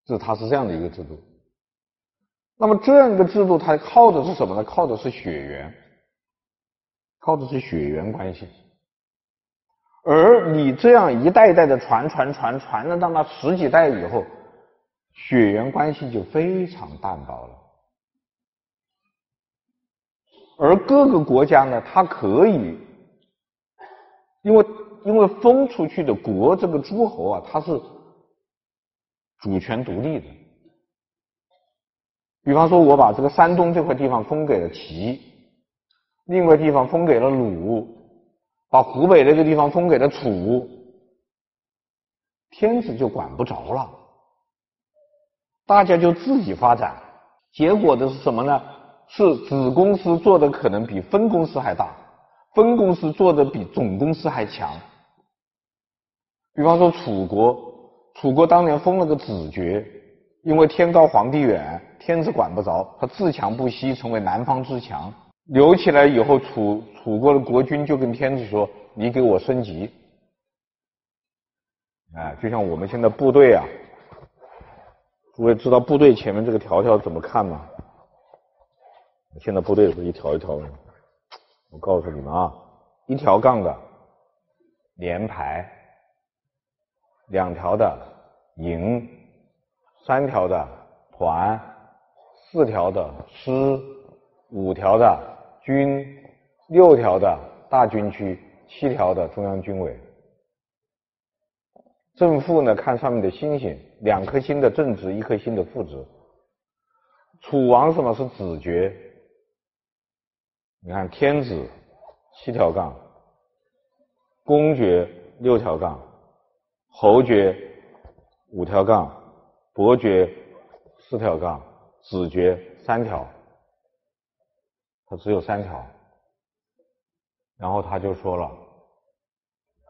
这它是这样的一个制度，那么这样一个制度，它靠的是什么呢？靠的是血缘，靠的是血缘关系。而你这样一代一代的传传传传了到那十几代以后，血缘关系就非常淡薄了。而各个国家呢，它可以，因为因为封出去的国这个诸侯啊，它是主权独立的。比方说，我把这个山东这块地方封给了齐，另外地方封给了鲁。把湖北那个地方封给了楚，天子就管不着了，大家就自己发展，结果的是什么呢？是子公司做的可能比分公司还大，分公司做的比总公司还强。比方说楚国，楚国当年封了个子爵，因为天高皇帝远，天子管不着，他自强不息，成为南方之强。留起来以后，楚楚国的国君就跟天子说：“你给我升级。”哎，就像我们现在部队啊，诸位知道部队前面这个条条怎么看吗？现在部队不是一条一条的吗。我告诉你们啊，一条杠的连排，两条的营，三条的团，四条的师，五条的。军六条的大军区，七条的中央军委。正负呢，看上面的星星，两颗星的正值，一颗星的负值。楚王什么是子爵？你看天子七条杠，公爵六条杠，侯爵五条杠，伯爵四条杠，子爵三条。他只有三条，然后他就说了，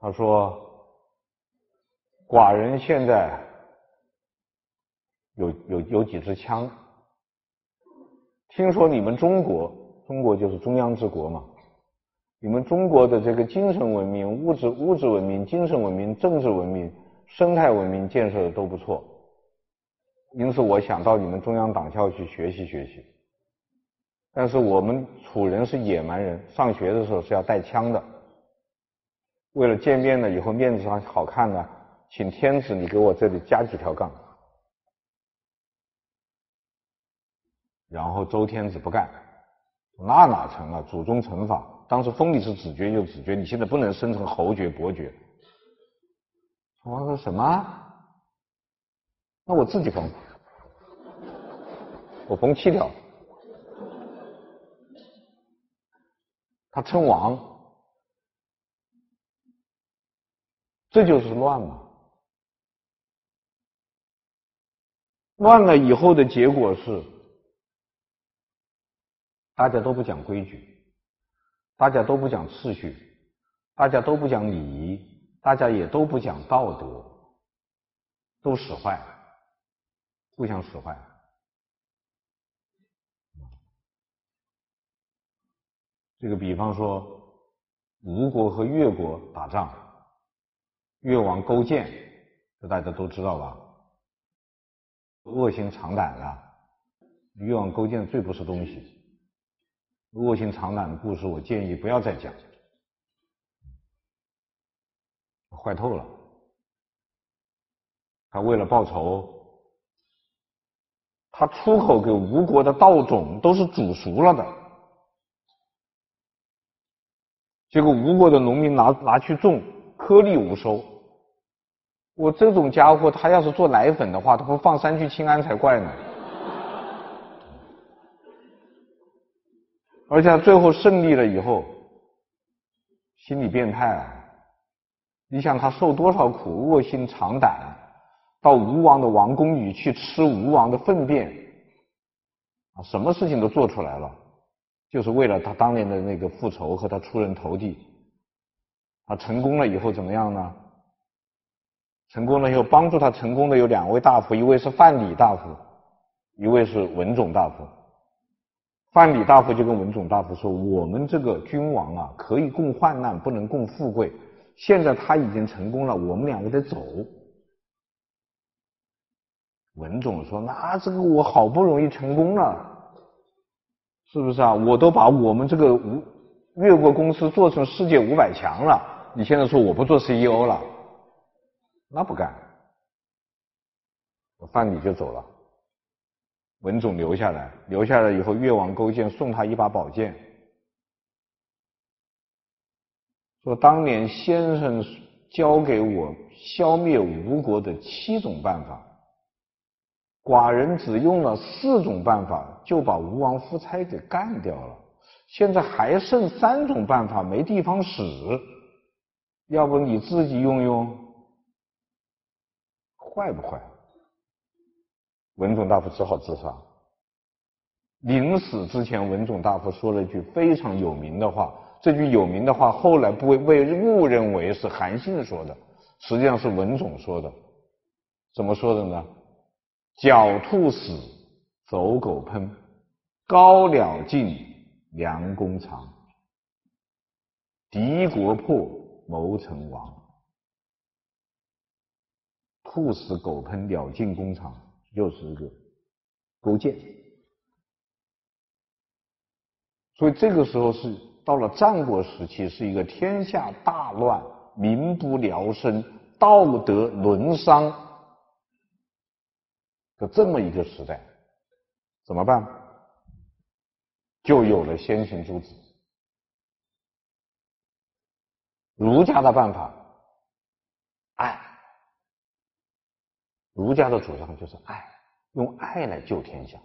他说：“寡人现在有有有几支枪，听说你们中国，中国就是中央之国嘛，你们中国的这个精神文明、物质物质文明、精神文明、政治文明、生态文明建设的都不错，因此我想到你们中央党校去学习学习。”但是我们楚人是野蛮人，上学的时候是要带枪的。为了见面了以后面子上好看呢，请天子你给我这里加几条杠。然后周天子不干，那哪成啊？祖宗惩罚，当时封你是子爵就子爵，你现在不能升成侯爵、伯爵。楚王说什么？那我自己封，我封七条。他称王，这就是乱嘛。乱了以后的结果是，大家都不讲规矩，大家都不讲秩序，大家都不讲礼仪，大家也都不讲道德，都使坏，互相使坏。这个比方说，吴国和越国打仗，越王勾践，这大家都知道吧？恶心肠胆的，越王勾践最不是东西。恶心肠胆的故事，我建议不要再讲，坏透了。他为了报仇，他出口给吴国的稻种都是煮熟了的。结果吴国的农民拿拿去种，颗粒无收。我这种家伙，他要是做奶粉的话，他不放三聚氰胺才怪呢。而且他最后胜利了以后，心理变态啊！你想他受多少苦，卧薪尝胆，到吴王的王宫里去吃吴王的粪便，啊，什么事情都做出来了。就是为了他当年的那个复仇和他出人头地，他成功了以后怎么样呢？成功了以后帮助他成功的有两位大夫，一位是范蠡大夫，一位是文种大夫。范蠡大夫就跟文种大夫说：“我们这个君王啊，可以共患难，不能共富贵。现在他已经成功了，我们两个得走。”文种说：“那这个我好不容易成功了。”是不是啊？我都把我们这个吴越国公司做成世界五百强了，你现在说我不做 CEO 了，那不干，我放你就走了。文种留下来，留下来以后，越王勾践送他一把宝剑，说当年先生教给我消灭吴国的七种办法，寡人只用了四种办法就把吴王夫差给干掉了。现在还剩三种办法没地方使，要不你自己用用，坏不坏？文种大夫只好自杀。临死之前，文种大夫说了一句非常有名的话，这句有名的话后来被被误认为是韩信说的，实际上是文种说的。怎么说的呢？狡兔死，走狗烹，高鸟尽。良弓藏，敌国破，谋臣亡。兔死狗烹，鸟尽弓藏，又是一个勾践。所以这个时候是到了战国时期，是一个天下大乱、民不聊生、道德沦丧的这么一个时代，怎么办？就有了先秦诸子。儒家的办法，爱。儒家的主张就是爱，用爱来救天下。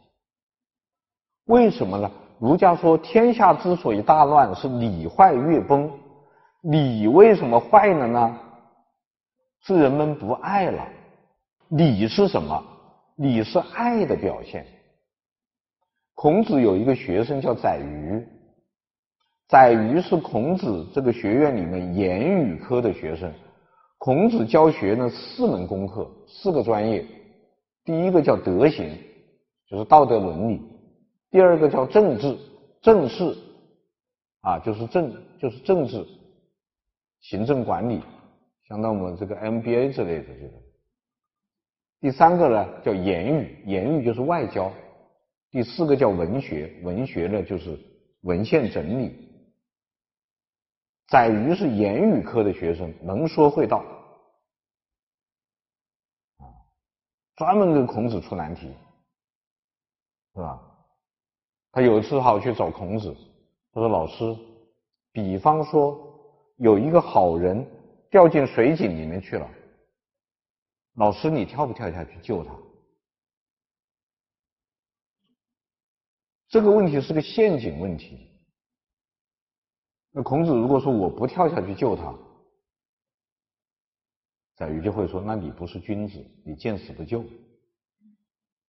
为什么呢？儒家说天下之所以大乱，是礼坏乐崩。礼为什么坏了呢？是人们不爱了。礼是什么？礼是爱的表现。孔子有一个学生叫宰予，宰予是孔子这个学院里面言语科的学生。孔子教学呢，四门功课，四个专业。第一个叫德行，就是道德伦理；第二个叫政治，政事，啊，就是政，就是政治，行政管理，相当于我们这个 MBA 之类的这个。第三个呢叫言语，言语就是外交。第四个叫文学，文学呢就是文献整理。宰予是言语科的学生，能说会道，啊，专门给孔子出难题，是吧？他有一次好去找孔子，他说：“老师，比方说有一个好人掉进水井里面去了，老师你跳不跳下去救他？”这个问题是个陷阱问题。那孔子如果说我不跳下去救他，宰予就会说：“那你不是君子，你见死不救。”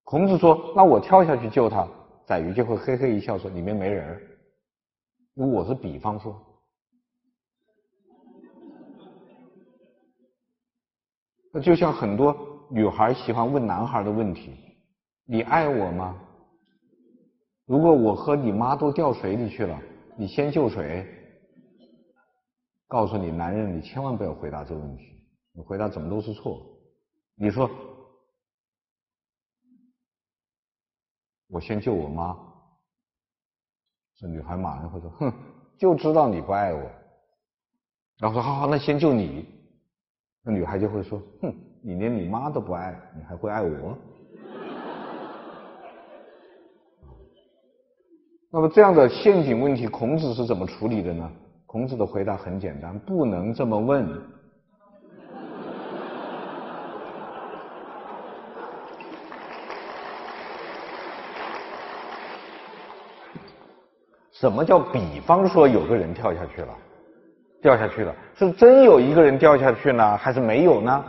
孔子说：“那我跳下去救他。”宰予就会嘿嘿一笑说：“里面没人。”因为我是比方说。那就像很多女孩喜欢问男孩的问题：“你爱我吗？”如果我和你妈都掉水里去了，你先救谁？告诉你，男人，你千万不要回答这个问题，你回答怎么都是错。你说，我先救我妈，这女孩马上会说，哼，就知道你不爱我。然后说，好好，那先救你。那女孩就会说，哼，你连你妈都不爱，你还会爱我？那么这样的陷阱问题，孔子是怎么处理的呢？孔子的回答很简单：不能这么问。什么叫比方说有个人跳下去了，掉下去了，是真有一个人掉下去呢，还是没有呢？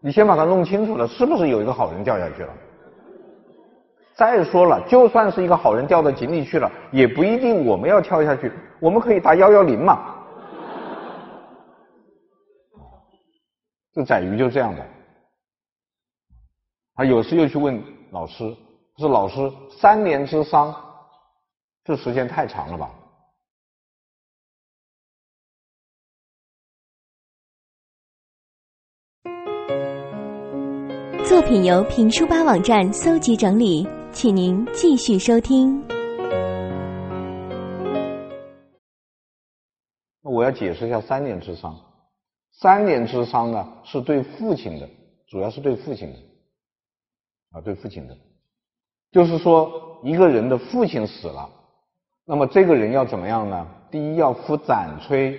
你先把它弄清楚了，是不是有一个好人掉下去了？再说了，就算是一个好人掉到井里去了，也不一定我们要跳下去，我们可以打幺幺零嘛。这宰鱼就这样的，他有时又去问老师，说老师三年之丧，这时间太长了吧？作品由评书吧网站搜集整理。请您继续收听。那我要解释一下三年之丧。三年之丧呢，是对父亲的，主要是对父亲的，啊，对父亲的，就是说一个人的父亲死了，那么这个人要怎么样呢？第一要服斩炊，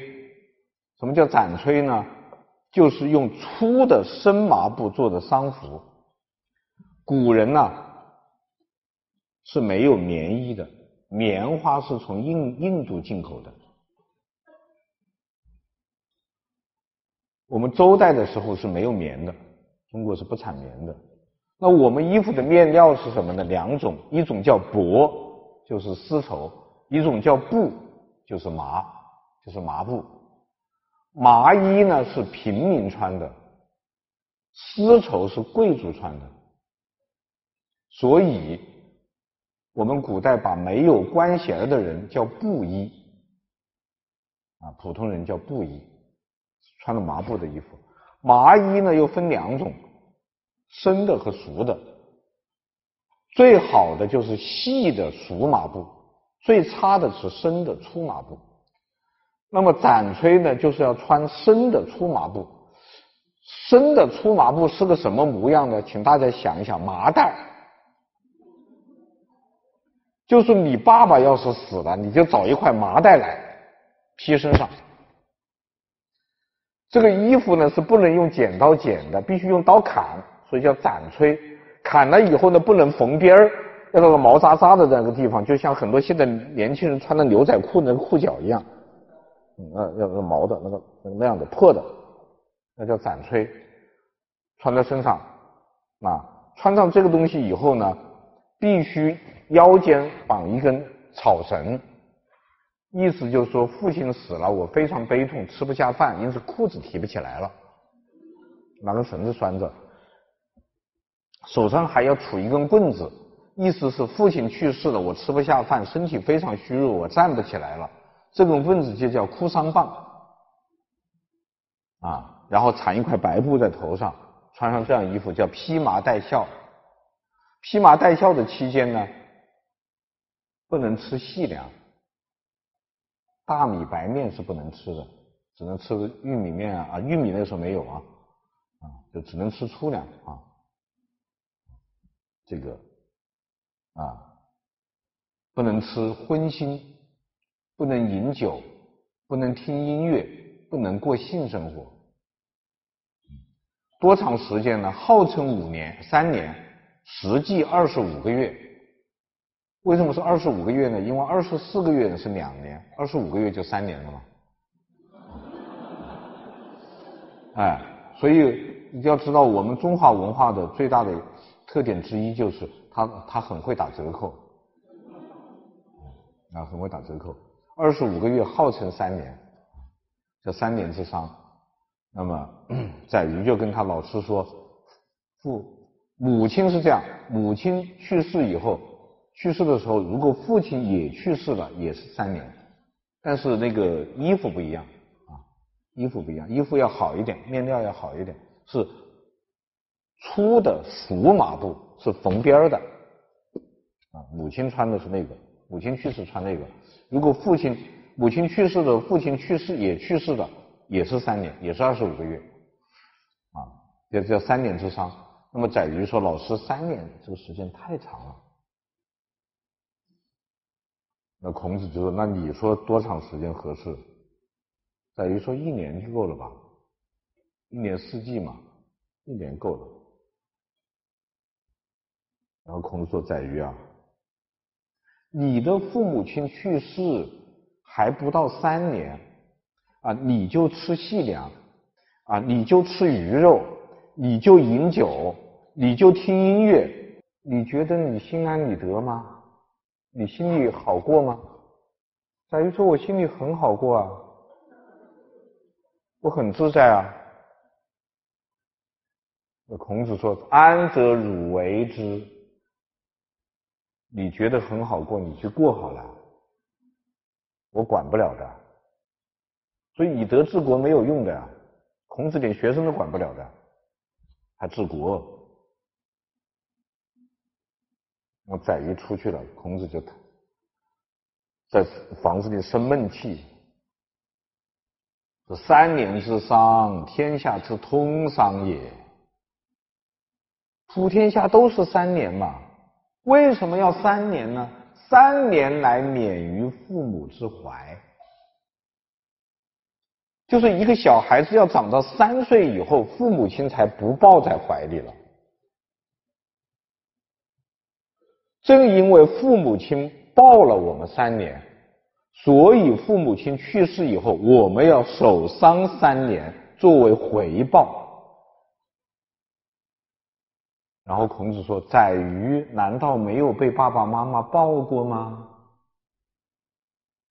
什么叫斩炊呢？就是用粗的生麻布做的丧服。古人呢是没有棉衣的，棉花是从印印度进口的。我们周代的时候是没有棉的，中国是不产棉的。那我们衣服的面料是什么呢？两种，一种叫帛，就是丝绸；一种叫布，就是麻，就是麻布。麻衣呢是平民穿的，丝绸是贵族穿的。所以，我们古代把没有官衔的人叫布衣，啊，普通人叫布衣。穿的麻布的衣服，麻衣呢又分两种，生的和熟的。最好的就是细的熟麻布，最差的是生的粗麻布。那么展吹呢，就是要穿生的粗麻布。生的粗麻布是个什么模样呢？请大家想一想，麻袋，就是你爸爸要是死了，你就找一块麻袋来披身上。这个衣服呢是不能用剪刀剪的，必须用刀砍，所以叫斩吹。砍了以后呢，不能缝边儿，要那个毛扎扎的那个地方，就像很多现在年轻人穿的牛仔裤那个裤脚一样，嗯，要那毛的那个那个那样的破的，那叫斩吹。穿在身上，啊，穿上这个东西以后呢，必须腰间绑一根草绳。意思就是说，父亲死了，我非常悲痛，吃不下饭，因此裤子提不起来了，拿根绳子拴着，手上还要杵一根棍子，意思是父亲去世了，我吃不下饭，身体非常虚弱，我站不起来了，这种棍子就叫哭丧棒，啊，然后缠一块白布在头上，穿上这样衣服叫披麻戴孝，披麻戴孝的期间呢，不能吃细粮。大米白面是不能吃的，只能吃玉米面啊！玉米那个时候没有啊，啊，就只能吃粗粮啊。这个啊，不能吃荤腥，不能饮酒，不能听音乐，不能过性生活。多长时间呢？号称五年、三年，实际二十五个月。为什么是二十五个月呢？因为二十四个月呢是两年，二十五个月就三年了嘛。哎，所以你要知道，我们中华文化的最大的特点之一就是它它很会打折扣，啊，很会打折扣。二十五个月号称三年，叫三年之丧。那么 载瑜就跟他老师说，父母亲是这样，母亲去世以后。去世的时候，如果父亲也去世了，也是三年，但是那个衣服不一样啊，衣服不一样，衣服要好一点，面料要好一点，是粗的熟麻布，是缝边的啊。母亲穿的是那个，母亲去世穿那个。如果父亲母亲去世的，父亲去世也去世的，也是三年，也是二十五个月啊，也叫三年之丧。那么载瑜说，老师三年这个时间太长了。那孔子就说：“那你说多长时间合适？”载瑜说：“一年就够了吧？一年四季嘛，一年够了。”然后孔子说：“载瑜啊，你的父母亲去世还不到三年啊，你就吃细粮啊，你就吃鱼肉，你就饮酒，你就听音乐，你觉得你心安理得吗？”你心里好过吗？载瑜说：“我心里很好过啊，我很自在啊。”那孔子说：“安则汝为之。你觉得很好过，你去过好了，我管不了的。所以以德治国没有用的，孔子连学生都管不了的，还治国。”我载瑜出去了，孔子就在房子里生闷气。说三年之丧，天下之通丧也。普天下都是三年嘛，为什么要三年呢？三年来免于父母之怀，就是一个小孩子要长到三岁以后，父母亲才不抱在怀里了。正因为父母亲抱了我们三年，所以父母亲去世以后，我们要守丧三年作为回报。然后孔子说：“宰予难道没有被爸爸妈妈抱过吗？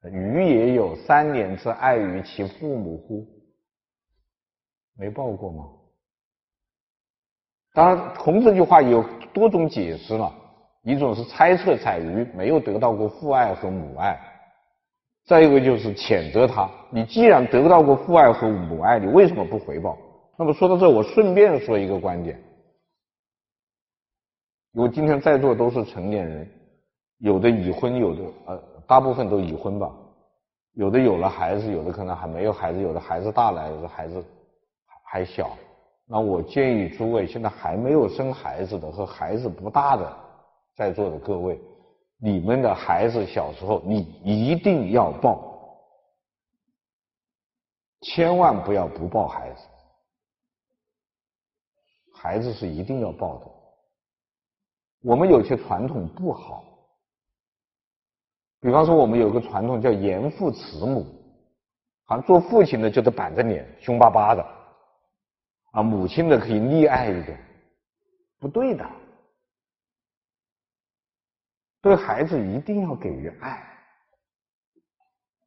予也有三年之爱于其父母乎？没抱过吗？”当然，孔子这句话有多种解释了。一种是猜测彩鱼没有得到过父爱和母爱，再一个就是谴责他。你既然得到过父爱和母爱，你为什么不回报？那么说到这，我顺便说一个观点。因为今天在座都是成年人，有的已婚，有的呃，大部分都已婚吧，有的有了孩子，有的可能还没有孩子，有的孩子大了，有的孩子还小。那我建议诸位现在还没有生孩子的和孩子不大的。在座的各位，你们的孩子小时候，你一定要抱，千万不要不抱孩子。孩子是一定要抱的。我们有些传统不好，比方说我们有个传统叫严父慈母，好像做父亲的就得板着脸，凶巴巴的，啊，母亲的可以溺爱一点，不对的。对孩子一定要给予爱，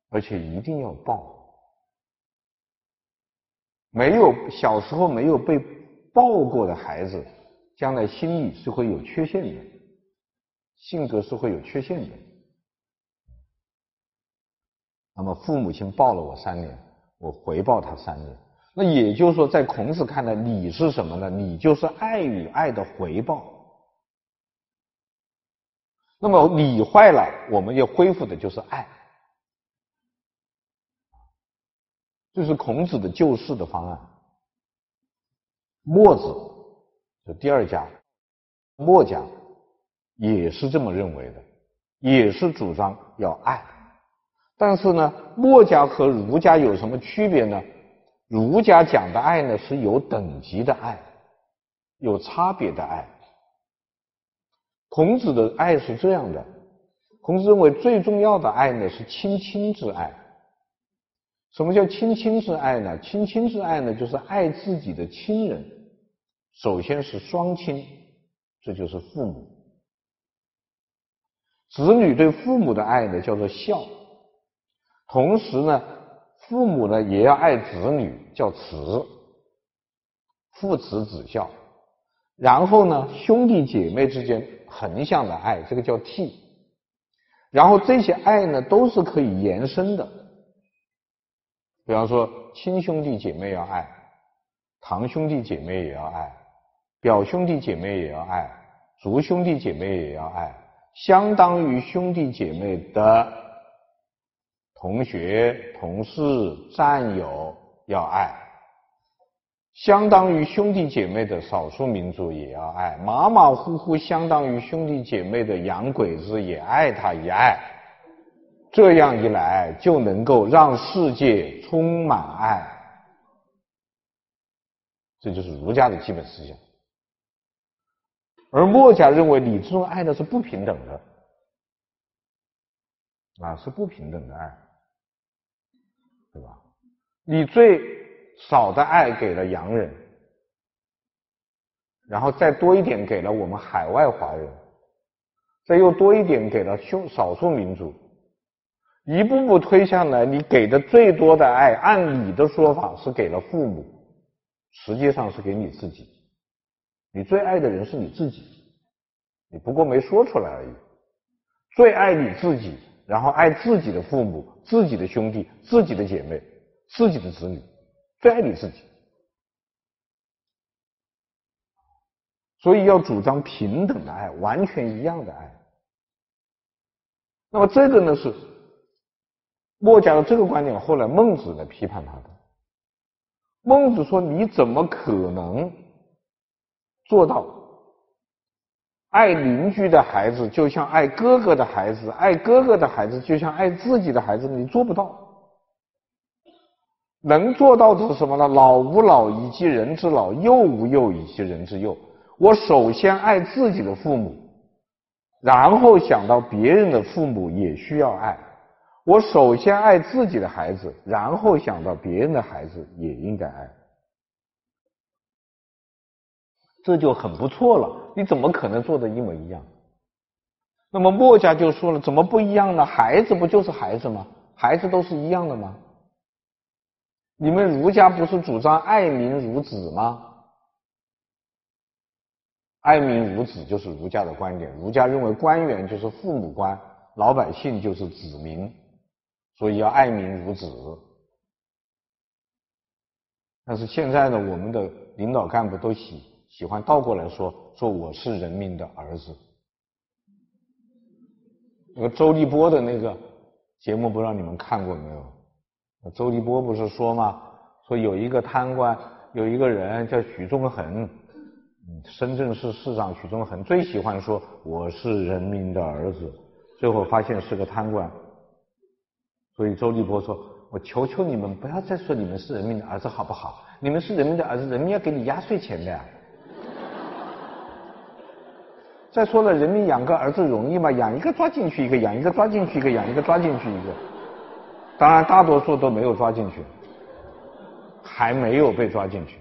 而且一定要抱。没有小时候没有被抱过的孩子，将来心理是会有缺陷的，性格是会有缺陷的。那么父母亲抱了我三年，我回报他三年。那也就是说，在孔子看来，礼是什么呢？礼就是爱与爱的回报。那么礼坏了，我们要恢复的就是爱，这是孔子的救世的方案。墨子就第二家，墨家也是这么认为的，也是主张要爱。但是呢，墨家和儒家有什么区别呢？儒家讲的爱呢，是有等级的爱，有差别的爱。孔子的爱是这样的，孔子认为最重要的爱呢是亲亲之爱。什么叫亲亲之爱呢？亲亲之爱呢，就是爱自己的亲人，首先是双亲，这就是父母。子女对父母的爱呢叫做孝，同时呢，父母呢也要爱子女，叫慈，父慈子孝。然后呢，兄弟姐妹之间横向的爱，这个叫悌。然后这些爱呢，都是可以延伸的。比方说，亲兄弟姐妹要爱，堂兄弟姐妹也要爱，表兄弟姐妹也要爱，族兄弟姐妹也要爱，相当于兄弟姐妹的同学、同事、战友要爱。相当于兄弟姐妹的少数民族也要爱，马马虎虎相当于兄弟姐妹的洋鬼子也爱他一爱，这样一来就能够让世界充满爱。这就是儒家的基本思想。而墨家认为，你这种爱的是不平等的，啊，是不平等的爱，对吧？你最。少的爱给了洋人，然后再多一点给了我们海外华人，再又多一点给了少少数民族，一步步推下来，你给的最多的爱，按你的说法是给了父母，实际上是给你自己。你最爱的人是你自己，你不过没说出来而已。最爱你自己，然后爱自己的父母、自己的兄弟、自己的姐妹、自己的子女。最爱你自己，所以要主张平等的爱，完全一样的爱。那么这个呢是墨家的这个观点，后来孟子来批判他的。孟子说：“你怎么可能做到爱邻居的孩子就像爱哥哥的孩子，爱哥哥的孩子就像爱自己的孩子？你做不到。能做到的是什么呢？老吾老以及人之老，幼吾幼以及人之幼。我首先爱自己的父母，然后想到别人的父母也需要爱。”我首先爱自己的孩子，然后想到别人的孩子也应该爱，这就很不错了。你怎么可能做的一模一样？那么墨家就说了，怎么不一样呢？孩子不就是孩子吗？孩子都是一样的吗？你们儒家不是主张爱民如子吗？爱民如子就是儒家的观点。儒家认为官员就是父母官，老百姓就是子民。所以要爱民如子，但是现在呢，我们的领导干部都喜喜欢倒过来说，说我是人民的儿子。那个周立波的那个节目，不知道你们看过没有？周立波不是说吗？说有一个贪官，有一个人叫许宗衡，深圳市市长许宗衡最喜欢说我是人民的儿子，最后发现是个贪官。所以周立波说：“我求求你们不要再说你们是人民的儿子好不好？你们是人民的儿子，人民要给你压岁钱的呀。再说了，人民养个儿子容易吗？养一个抓进去一个，养一个抓进去一个，养一个抓进去一个。当然，大多数都没有抓进去，还没有被抓进去。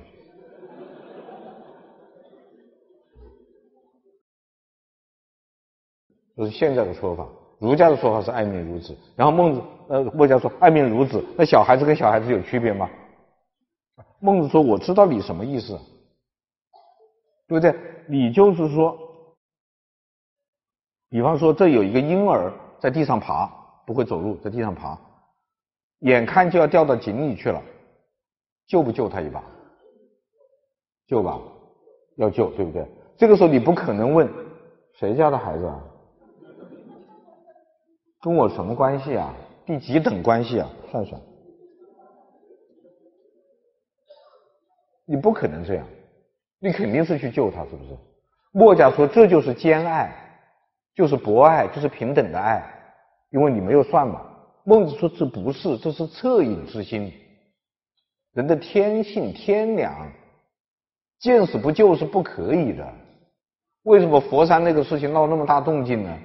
这是现在的说法。”儒家的说法是爱民如子，然后孟子呃墨家说爱民如子，那小孩子跟小孩子有区别吗？孟子说我知道你什么意思，对不对？你就是说，比方说这有一个婴儿在地上爬，不会走路，在地上爬，眼看就要掉到井里去了，救不救他一把？救吧，要救，对不对？这个时候你不可能问谁家的孩子啊？跟我什么关系啊？第几等关系啊？算算，你不可能这样，你肯定是去救他，是不是？墨家说这就是兼爱，就是博爱，就是平等的爱，因为你没有算嘛。孟子说这不是，这是恻隐之心，人的天性天良，见死不救是不可以的。为什么佛山那个事情闹那么大动静呢？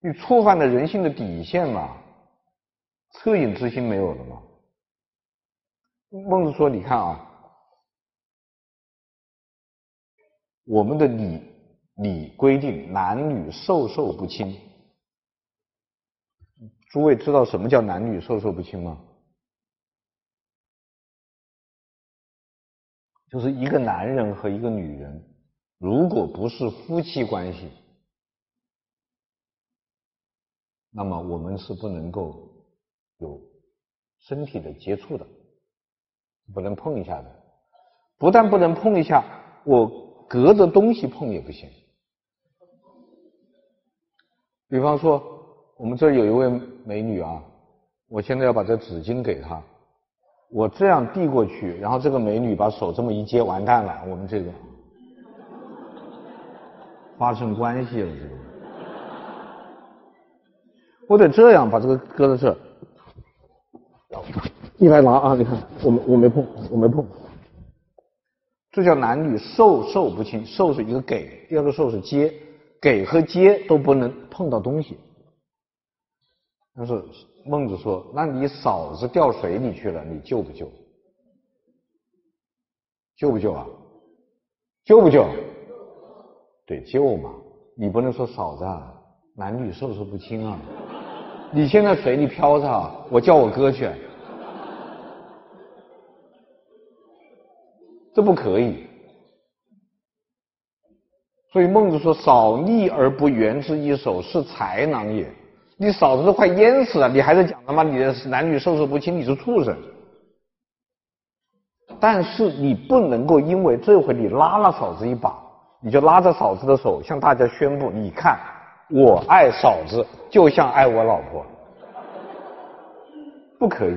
你触犯了人性的底线嘛？恻隐之心没有了吗？孟子说：“你看啊，我们的礼礼规定男女授受不亲。诸位知道什么叫男女授受不亲吗？就是一个男人和一个女人，如果不是夫妻关系。”那么我们是不能够有身体的接触的，不能碰一下的。不但不能碰一下，我隔着东西碰也不行。比方说，我们这有一位美女啊，我现在要把这纸巾给她，我这样递过去，然后这个美女把手这么一接，完蛋了，我们这个发生关系了，这个。我得这样把这个搁在这，你来拿啊！你看，我没我没碰，我没碰。这叫男女授受不亲，授是一个给，第二个受是接，给和接都不能碰到东西。但是孟子说：“那你嫂子掉水里去了，你救不救？救不救啊？救不救？对，救嘛！你不能说嫂子啊，男女授受不亲啊。”你现在水里漂着，我叫我哥去，这不可以。所以孟子说：“嫂溺而不援之一手，是才狼也。”你嫂子都快淹死了，你还在讲他妈你的男女授受不亲，你是畜生。但是你不能够因为这回你拉了嫂子一把，你就拉着嫂子的手向大家宣布：你看。我爱嫂子，就像爱我老婆，不可以。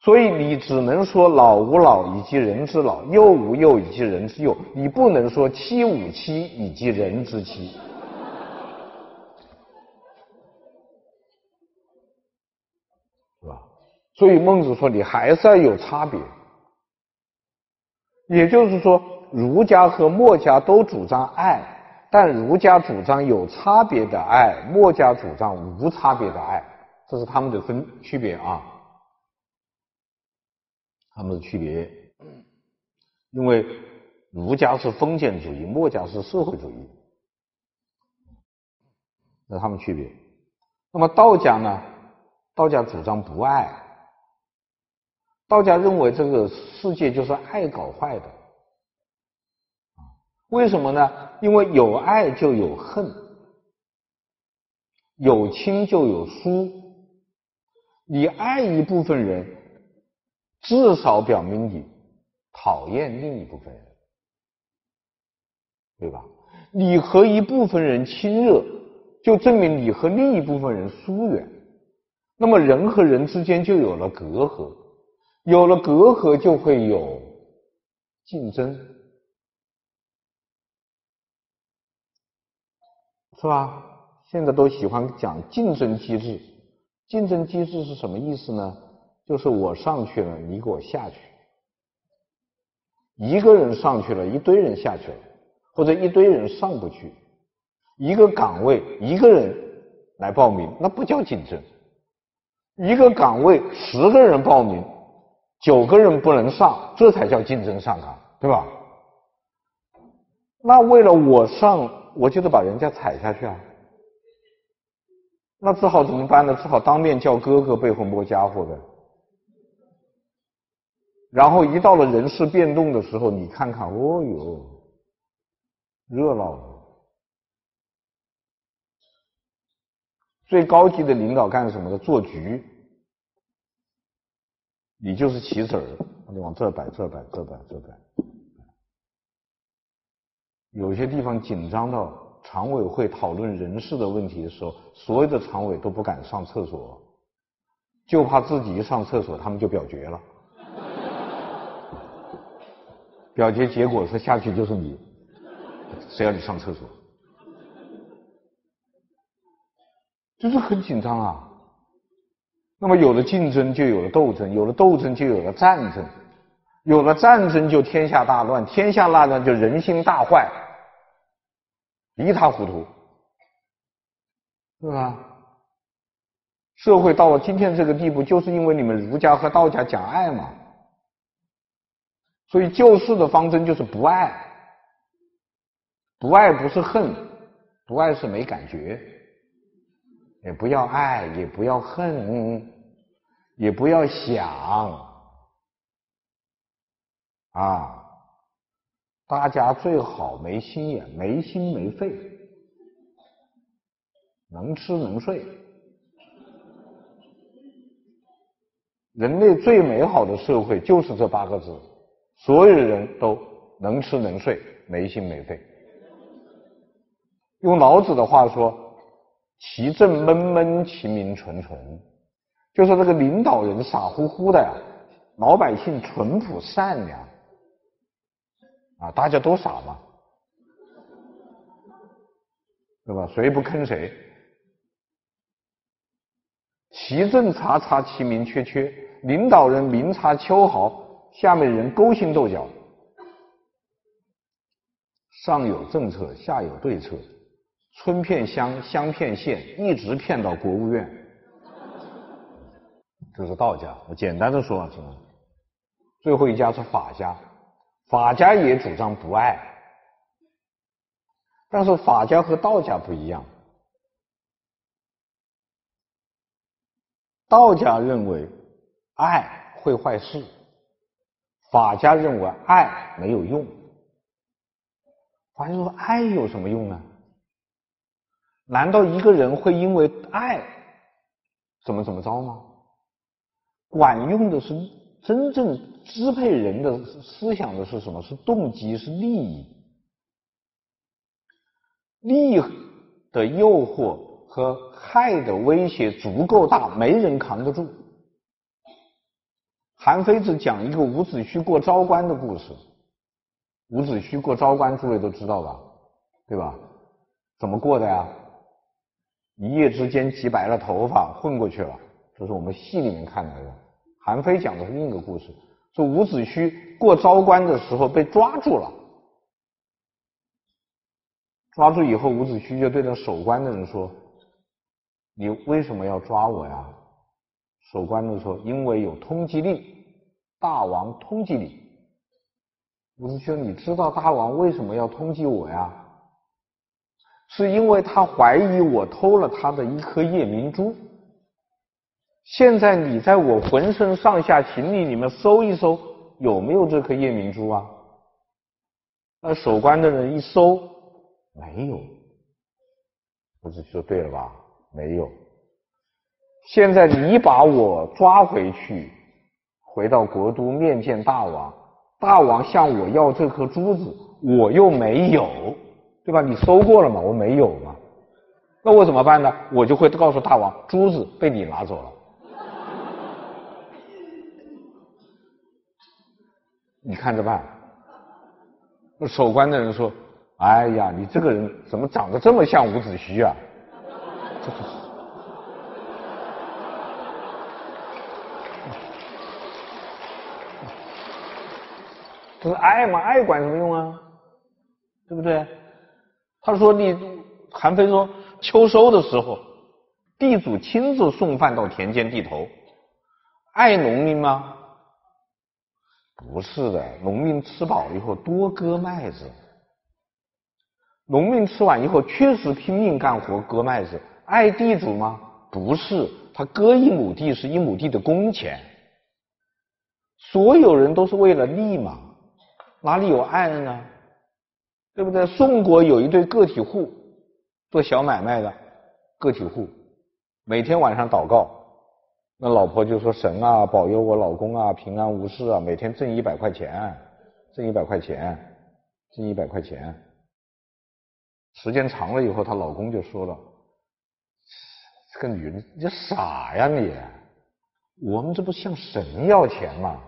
所以你只能说老吾老以及人之老，幼吾幼以及人之幼，你不能说妻吾妻以及人之妻，是吧？所以孟子说你还是要有差别，也就是说，儒家和墨家都主张爱，但儒家主张有差别的爱，墨家主张无差别的爱，这是他们的分区别啊。他们的区别，因为儒家是封建主义，墨家是社会主义，那他们区别。那么道家呢？道家主张不爱，道家认为这个世界就是爱搞坏的。为什么呢？因为有爱就有恨，有亲就有疏，你爱一部分人。至少表明你讨厌另一部分人，对吧？你和一部分人亲热，就证明你和另一部分人疏远。那么人和人之间就有了隔阂，有了隔阂就会有竞争，是吧？现在都喜欢讲竞争机制，竞争机制是什么意思呢？就是我上去了，你给我下去。一个人上去了，一堆人下去了，或者一堆人上不去。一个岗位一个人来报名，那不叫竞争。一个岗位十个人报名，九个人不能上，这才叫竞争上岗，对吧？那为了我上，我就得把人家踩下去啊。那只好怎么办呢？只好当面叫哥哥，背后摸家伙的。然后一到了人事变动的时候，你看看，哦哟，热闹了。最高级的领导干什么的？做局。你就是棋子儿，你往这摆，这摆，这摆，这摆。有些地方紧张到常委会讨论人事的问题的时候，所有的常委都不敢上厕所，就怕自己一上厕所，他们就表决了。表决结果是下去就是你，谁让你上厕所？就是很紧张啊。那么有了竞争，就有了斗争；有了斗争，就有了战争；有了战争，就天下大乱；天下大乱，就人心大坏，一塌糊涂，是吧？社会到了今天这个地步，就是因为你们儒家和道家讲爱嘛。所以救世的方针就是不爱，不爱不是恨，不爱是没感觉，也不要爱，也不要恨，也不要想，啊，大家最好没心眼，没心没肺，能吃能睡，人类最美好的社会就是这八个字。所有人都能吃能睡，没心没肺。用老子的话说：“其政闷闷，其民淳淳。”就是这个领导人傻乎乎的呀，老百姓淳朴善良，啊，大家都傻嘛，对吧？谁不坑谁？其政察察，其民缺缺。领导人明察秋毫。下面人勾心斗角，上有政策，下有对策，村骗乡，乡骗县，一直骗到国务院。这是道家，我简单的说啊，是吧？最后一家是法家，法家也主张不爱，但是法家和道家不一样，道家认为爱会坏事。法家认为爱没有用，法家说爱有什么用呢？难道一个人会因为爱怎么怎么着吗？管用的是真正支配人的思想的是什么？是动机，是利益。利的诱惑和害的威胁足够大，没人扛得住。韩非子讲一个伍子胥过昭关的故事。伍子胥过昭关，诸位都知道吧？对吧？怎么过的呀？一夜之间急白了头发混过去了。这是我们戏里面看来的。韩非讲的是另一个故事，说伍子胥过昭关的时候被抓住了。抓住以后，伍子胥就对着守关的人说：“你为什么要抓我呀？”守关的说：“因为有通缉令，大王通缉你。”伍子胥：“你知道大王为什么要通缉我呀？是因为他怀疑我偷了他的一颗夜明珠。现在你在我浑身上下行李里面搜一搜，有没有这颗夜明珠啊？”那守关的人一搜，没有。伍子胥说：“对了吧？没有。现在你把我抓回去，回到国都面见大王。”大王向我要这颗珠子，我又没有，对吧？你搜过了嘛？我没有嘛。那我怎么办呢？我就会告诉大王，珠子被你拿走了。你看着办。那守关的人说：“哎呀，你这个人怎么长得这么像伍子胥啊？”这是。这是爱嘛？爱管什么用啊？对不对？他说你韩非说秋收的时候，地主亲自送饭到田间地头，爱农民吗？不是的，农民吃饱以后多割麦子。农民吃完以后确实拼命干活割麦子，爱地主吗？不是，他割一亩地是一亩地的工钱。所有人都是为了利嘛。哪里有爱呢？对不对？宋国有一对个体户，做小买卖的个体户，每天晚上祷告，那老婆就说：“神啊，保佑我老公啊，平安无事啊，每天挣一百块钱，挣一百块钱，挣一百块钱。”时间长了以后，她老公就说了：“这个女人，你傻呀你！我们这不向神要钱吗？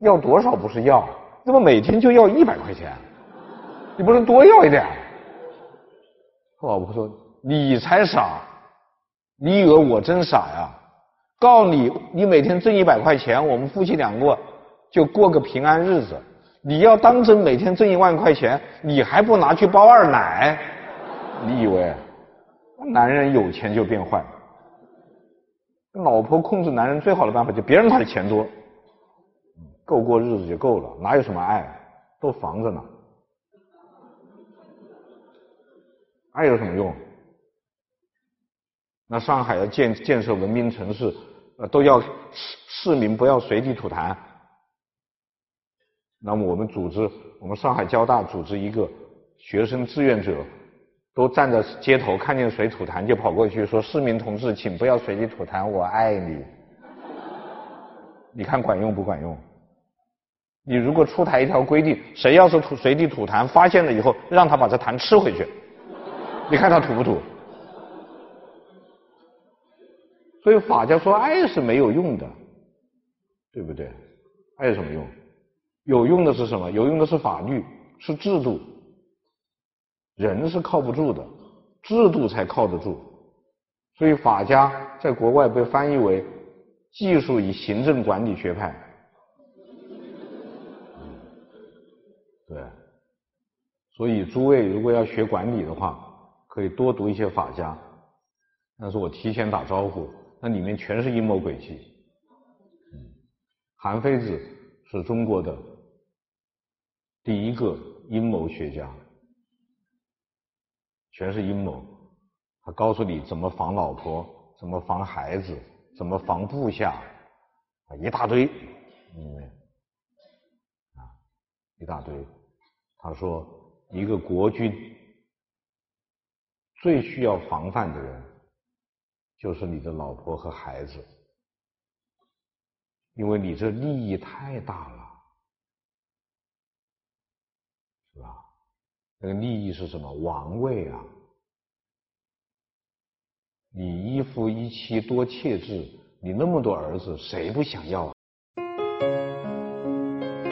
要多少不是要？”怎么每天就要一百块钱？你不能多要一点？他老婆说：“你才傻，你以为我真傻呀？告诉你，你每天挣一百块钱，我们夫妻两个就过个平安日子。你要当真每天挣一万块钱，你还不拿去包二奶？你以为男人有钱就变坏？老婆控制男人最好的办法，就别让他的钱多。”够过日子就够了，哪有什么爱？都防着呢，爱有什么用？那上海要建建设文明城市，呃，都要市市民不要随地吐痰。那么我们组织，我们上海交大组织一个学生志愿者，都站在街头，看见谁吐痰就跑过去说：“市民同志，请不要随地吐痰，我爱你。”你看管用不管用？你如果出台一条规定，谁要是吐随地吐痰，发现了以后，让他把这痰吃回去，你看他土不土？所以法家说爱是没有用的，对不对？爱有什么用？有用的是什么？有用的是法律，是制度。人是靠不住的，制度才靠得住。所以法家在国外被翻译为技术与行政管理学派。对，所以诸位如果要学管理的话，可以多读一些法家。但是我提前打招呼，那里面全是阴谋诡计。嗯，韩非子是中国的第一个阴谋学家，全是阴谋。他告诉你怎么防老婆，怎么防孩子，怎么防部下，啊，一大堆，嗯，啊，一大堆。他说：“一个国君最需要防范的人，就是你的老婆和孩子，因为你这利益太大了，是吧？那个利益是什么？王位啊！你一夫一妻多妾制，你那么多儿子，谁不想要啊？”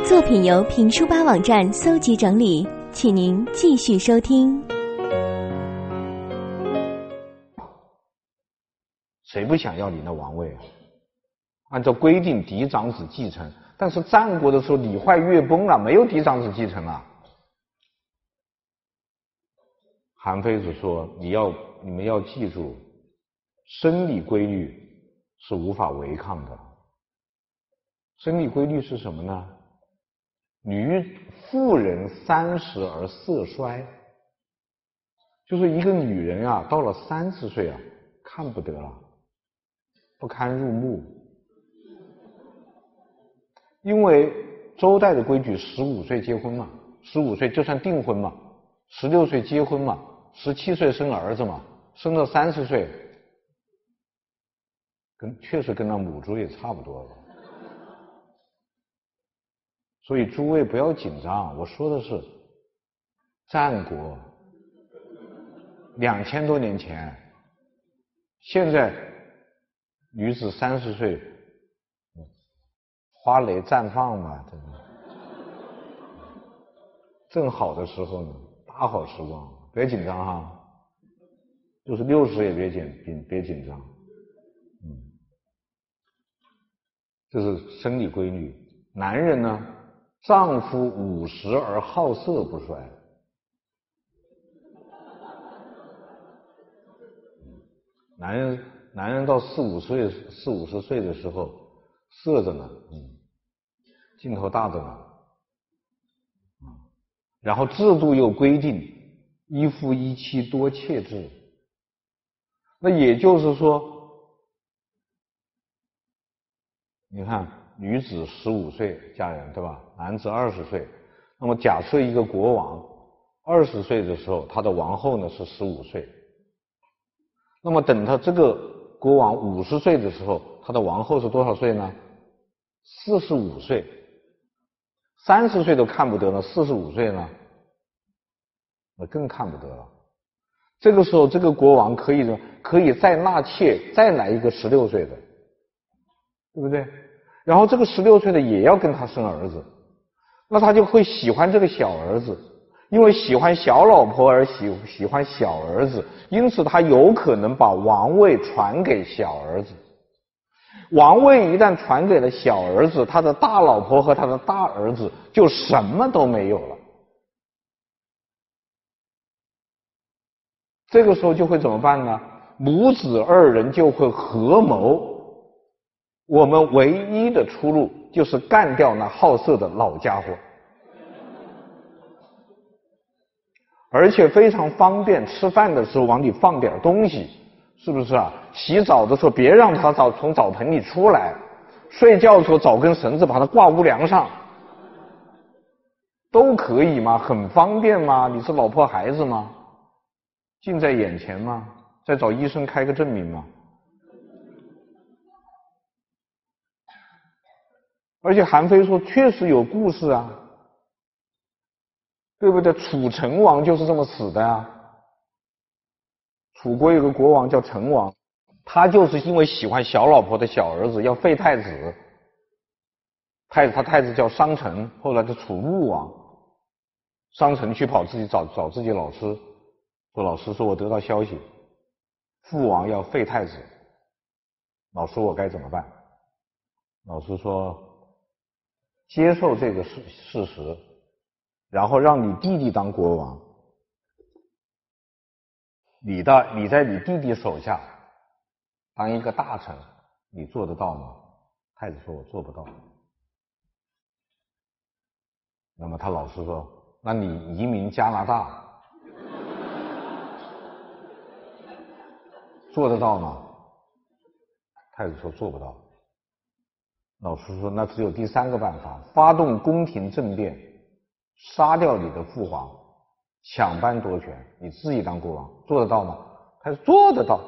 作品由评书吧网站搜集整理，请您继续收听。谁不想要你的王位啊？按照规定，嫡长子继承。但是战国的时候，礼坏乐崩了，没有嫡长子继承了。韩非子说：“你要你们要记住，生理规律是无法违抗的。生理规律是什么呢？女妇人三十而色衰，就是一个女人啊，到了三十岁啊，看不得了，不堪入目。”因为周代的规矩，十五岁结婚嘛，十五岁就算订婚嘛，十六岁结婚嘛，十七岁生儿子嘛，生到三十岁，跟确实跟那母猪也差不多了。所以诸位不要紧张，我说的是战国两千多年前，现在女子三十岁。花蕾绽放嘛，真的，正好的时候呢，大好时光，别紧张哈，就是六十也别紧别别紧张，嗯，这是生理规律。男人呢，丈夫五十而好色不衰，男人男人到四五岁四五十岁的时候，色着呢，嗯。劲头大着呢，然后制度又规定一夫一妻多妾制，那也就是说，你看女子十五岁嫁人对吧？男子二十岁，那么假设一个国王二十岁的时候，他的王后呢是十五岁，那么等他这个国王五十岁的时候，他的王后是多少岁呢？四十五岁。三十岁都看不得了，四十五岁呢，那更看不得了。这个时候，这个国王可以呢，可以再纳妾，再来一个十六岁的，对不对？然后这个十六岁的也要跟他生儿子，那他就会喜欢这个小儿子，因为喜欢小老婆而喜喜欢小儿子，因此他有可能把王位传给小儿子。王位一旦传给了小儿子，他的大老婆和他的大儿子就什么都没有了。这个时候就会怎么办呢？母子二人就会合谋，我们唯一的出路就是干掉那好色的老家伙，而且非常方便，吃饭的时候往里放点东西。是不是啊？洗澡的时候别让他澡从澡盆里出来，睡觉的时候找根绳子把他挂屋梁上，都可以吗？很方便吗？你是老婆孩子吗？近在眼前吗？再找医生开个证明吗？而且韩非说确实有故事啊，对不对？楚成王就是这么死的呀。楚国有个国王叫成王，他就是因为喜欢小老婆的小儿子，要废太子。太子他太子叫商臣，后来的楚穆王。商臣去跑自己找找自己老师，说老师说我得到消息，父王要废太子，老师我该怎么办？老师说接受这个事事实，然后让你弟弟当国王。你的你在你弟弟手下当一个大臣，你做得到吗？太子说：“我做不到。”那么他老师说：“那你移民加拿大，做得到吗？”太子说：“做不到。”老师说：“那只有第三个办法，发动宫廷政变，杀掉你的父皇。”抢班夺权，你自己当国王，做得到吗？他说做得到，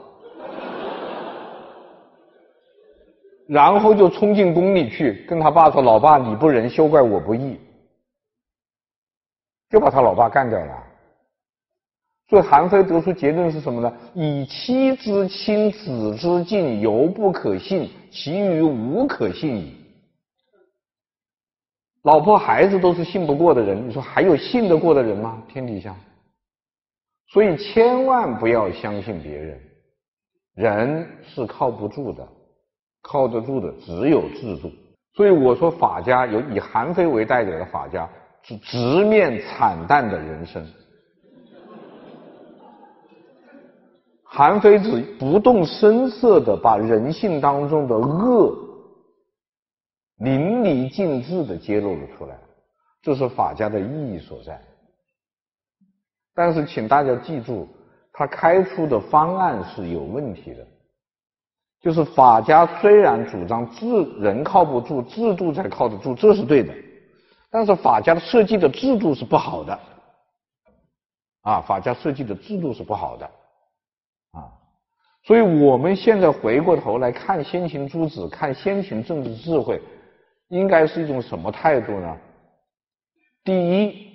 然后就冲进宫里去，跟他爸说：“老爸，你不仁，休怪我不义。”就把他老爸干掉了。所以韩非得出结论是什么呢？以妻之亲，子之近，犹不可信，其余无可信矣。老婆孩子都是信不过的人，你说还有信得过的人吗？天底下，所以千万不要相信别人，人是靠不住的，靠得住的只有自助。所以我说，法家有以韩非为代表的法家是直面惨淡的人生。韩非子不动声色地把人性当中的恶。淋漓尽致地揭露了出来，这是法家的意义所在。但是，请大家记住，他开出的方案是有问题的。就是法家虽然主张制人靠不住，制度才靠得住，这是对的。但是，法家的设计的制度是不好的。啊，法家设计的制度是不好的。啊，所以我们现在回过头来看先秦诸子，看先秦政治智慧。应该是一种什么态度呢？第一，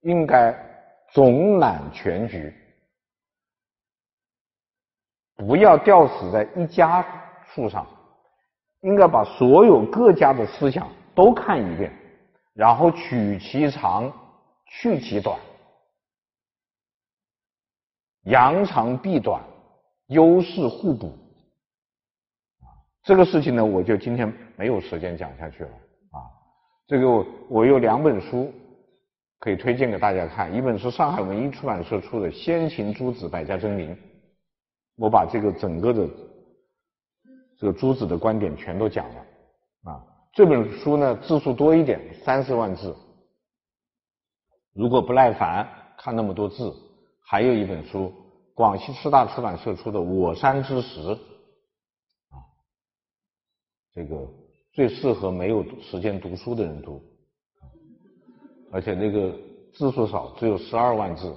应该总揽全局，不要吊死在一家树上，应该把所有各家的思想都看一遍，然后取其长，去其短，扬长避短，优势互补。这个事情呢，我就今天没有时间讲下去了啊。这个我，我有两本书可以推荐给大家看，一本是上海文艺出版社出的《先秦诸子百家争鸣》，我把这个整个的这个诸子的观点全都讲了啊。这本书呢，字数多一点，三十万字。如果不耐烦看那么多字，还有一本书，广西师大出版社出的《我山之石》。这个最适合没有时间读书的人读，而且那个字数少，只有十二万字，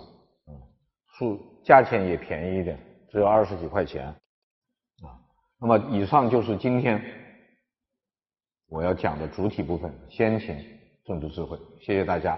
数价钱也便宜一点，只有二十几块钱，啊，那么以上就是今天我要讲的主体部分——先秦政治智慧。谢谢大家。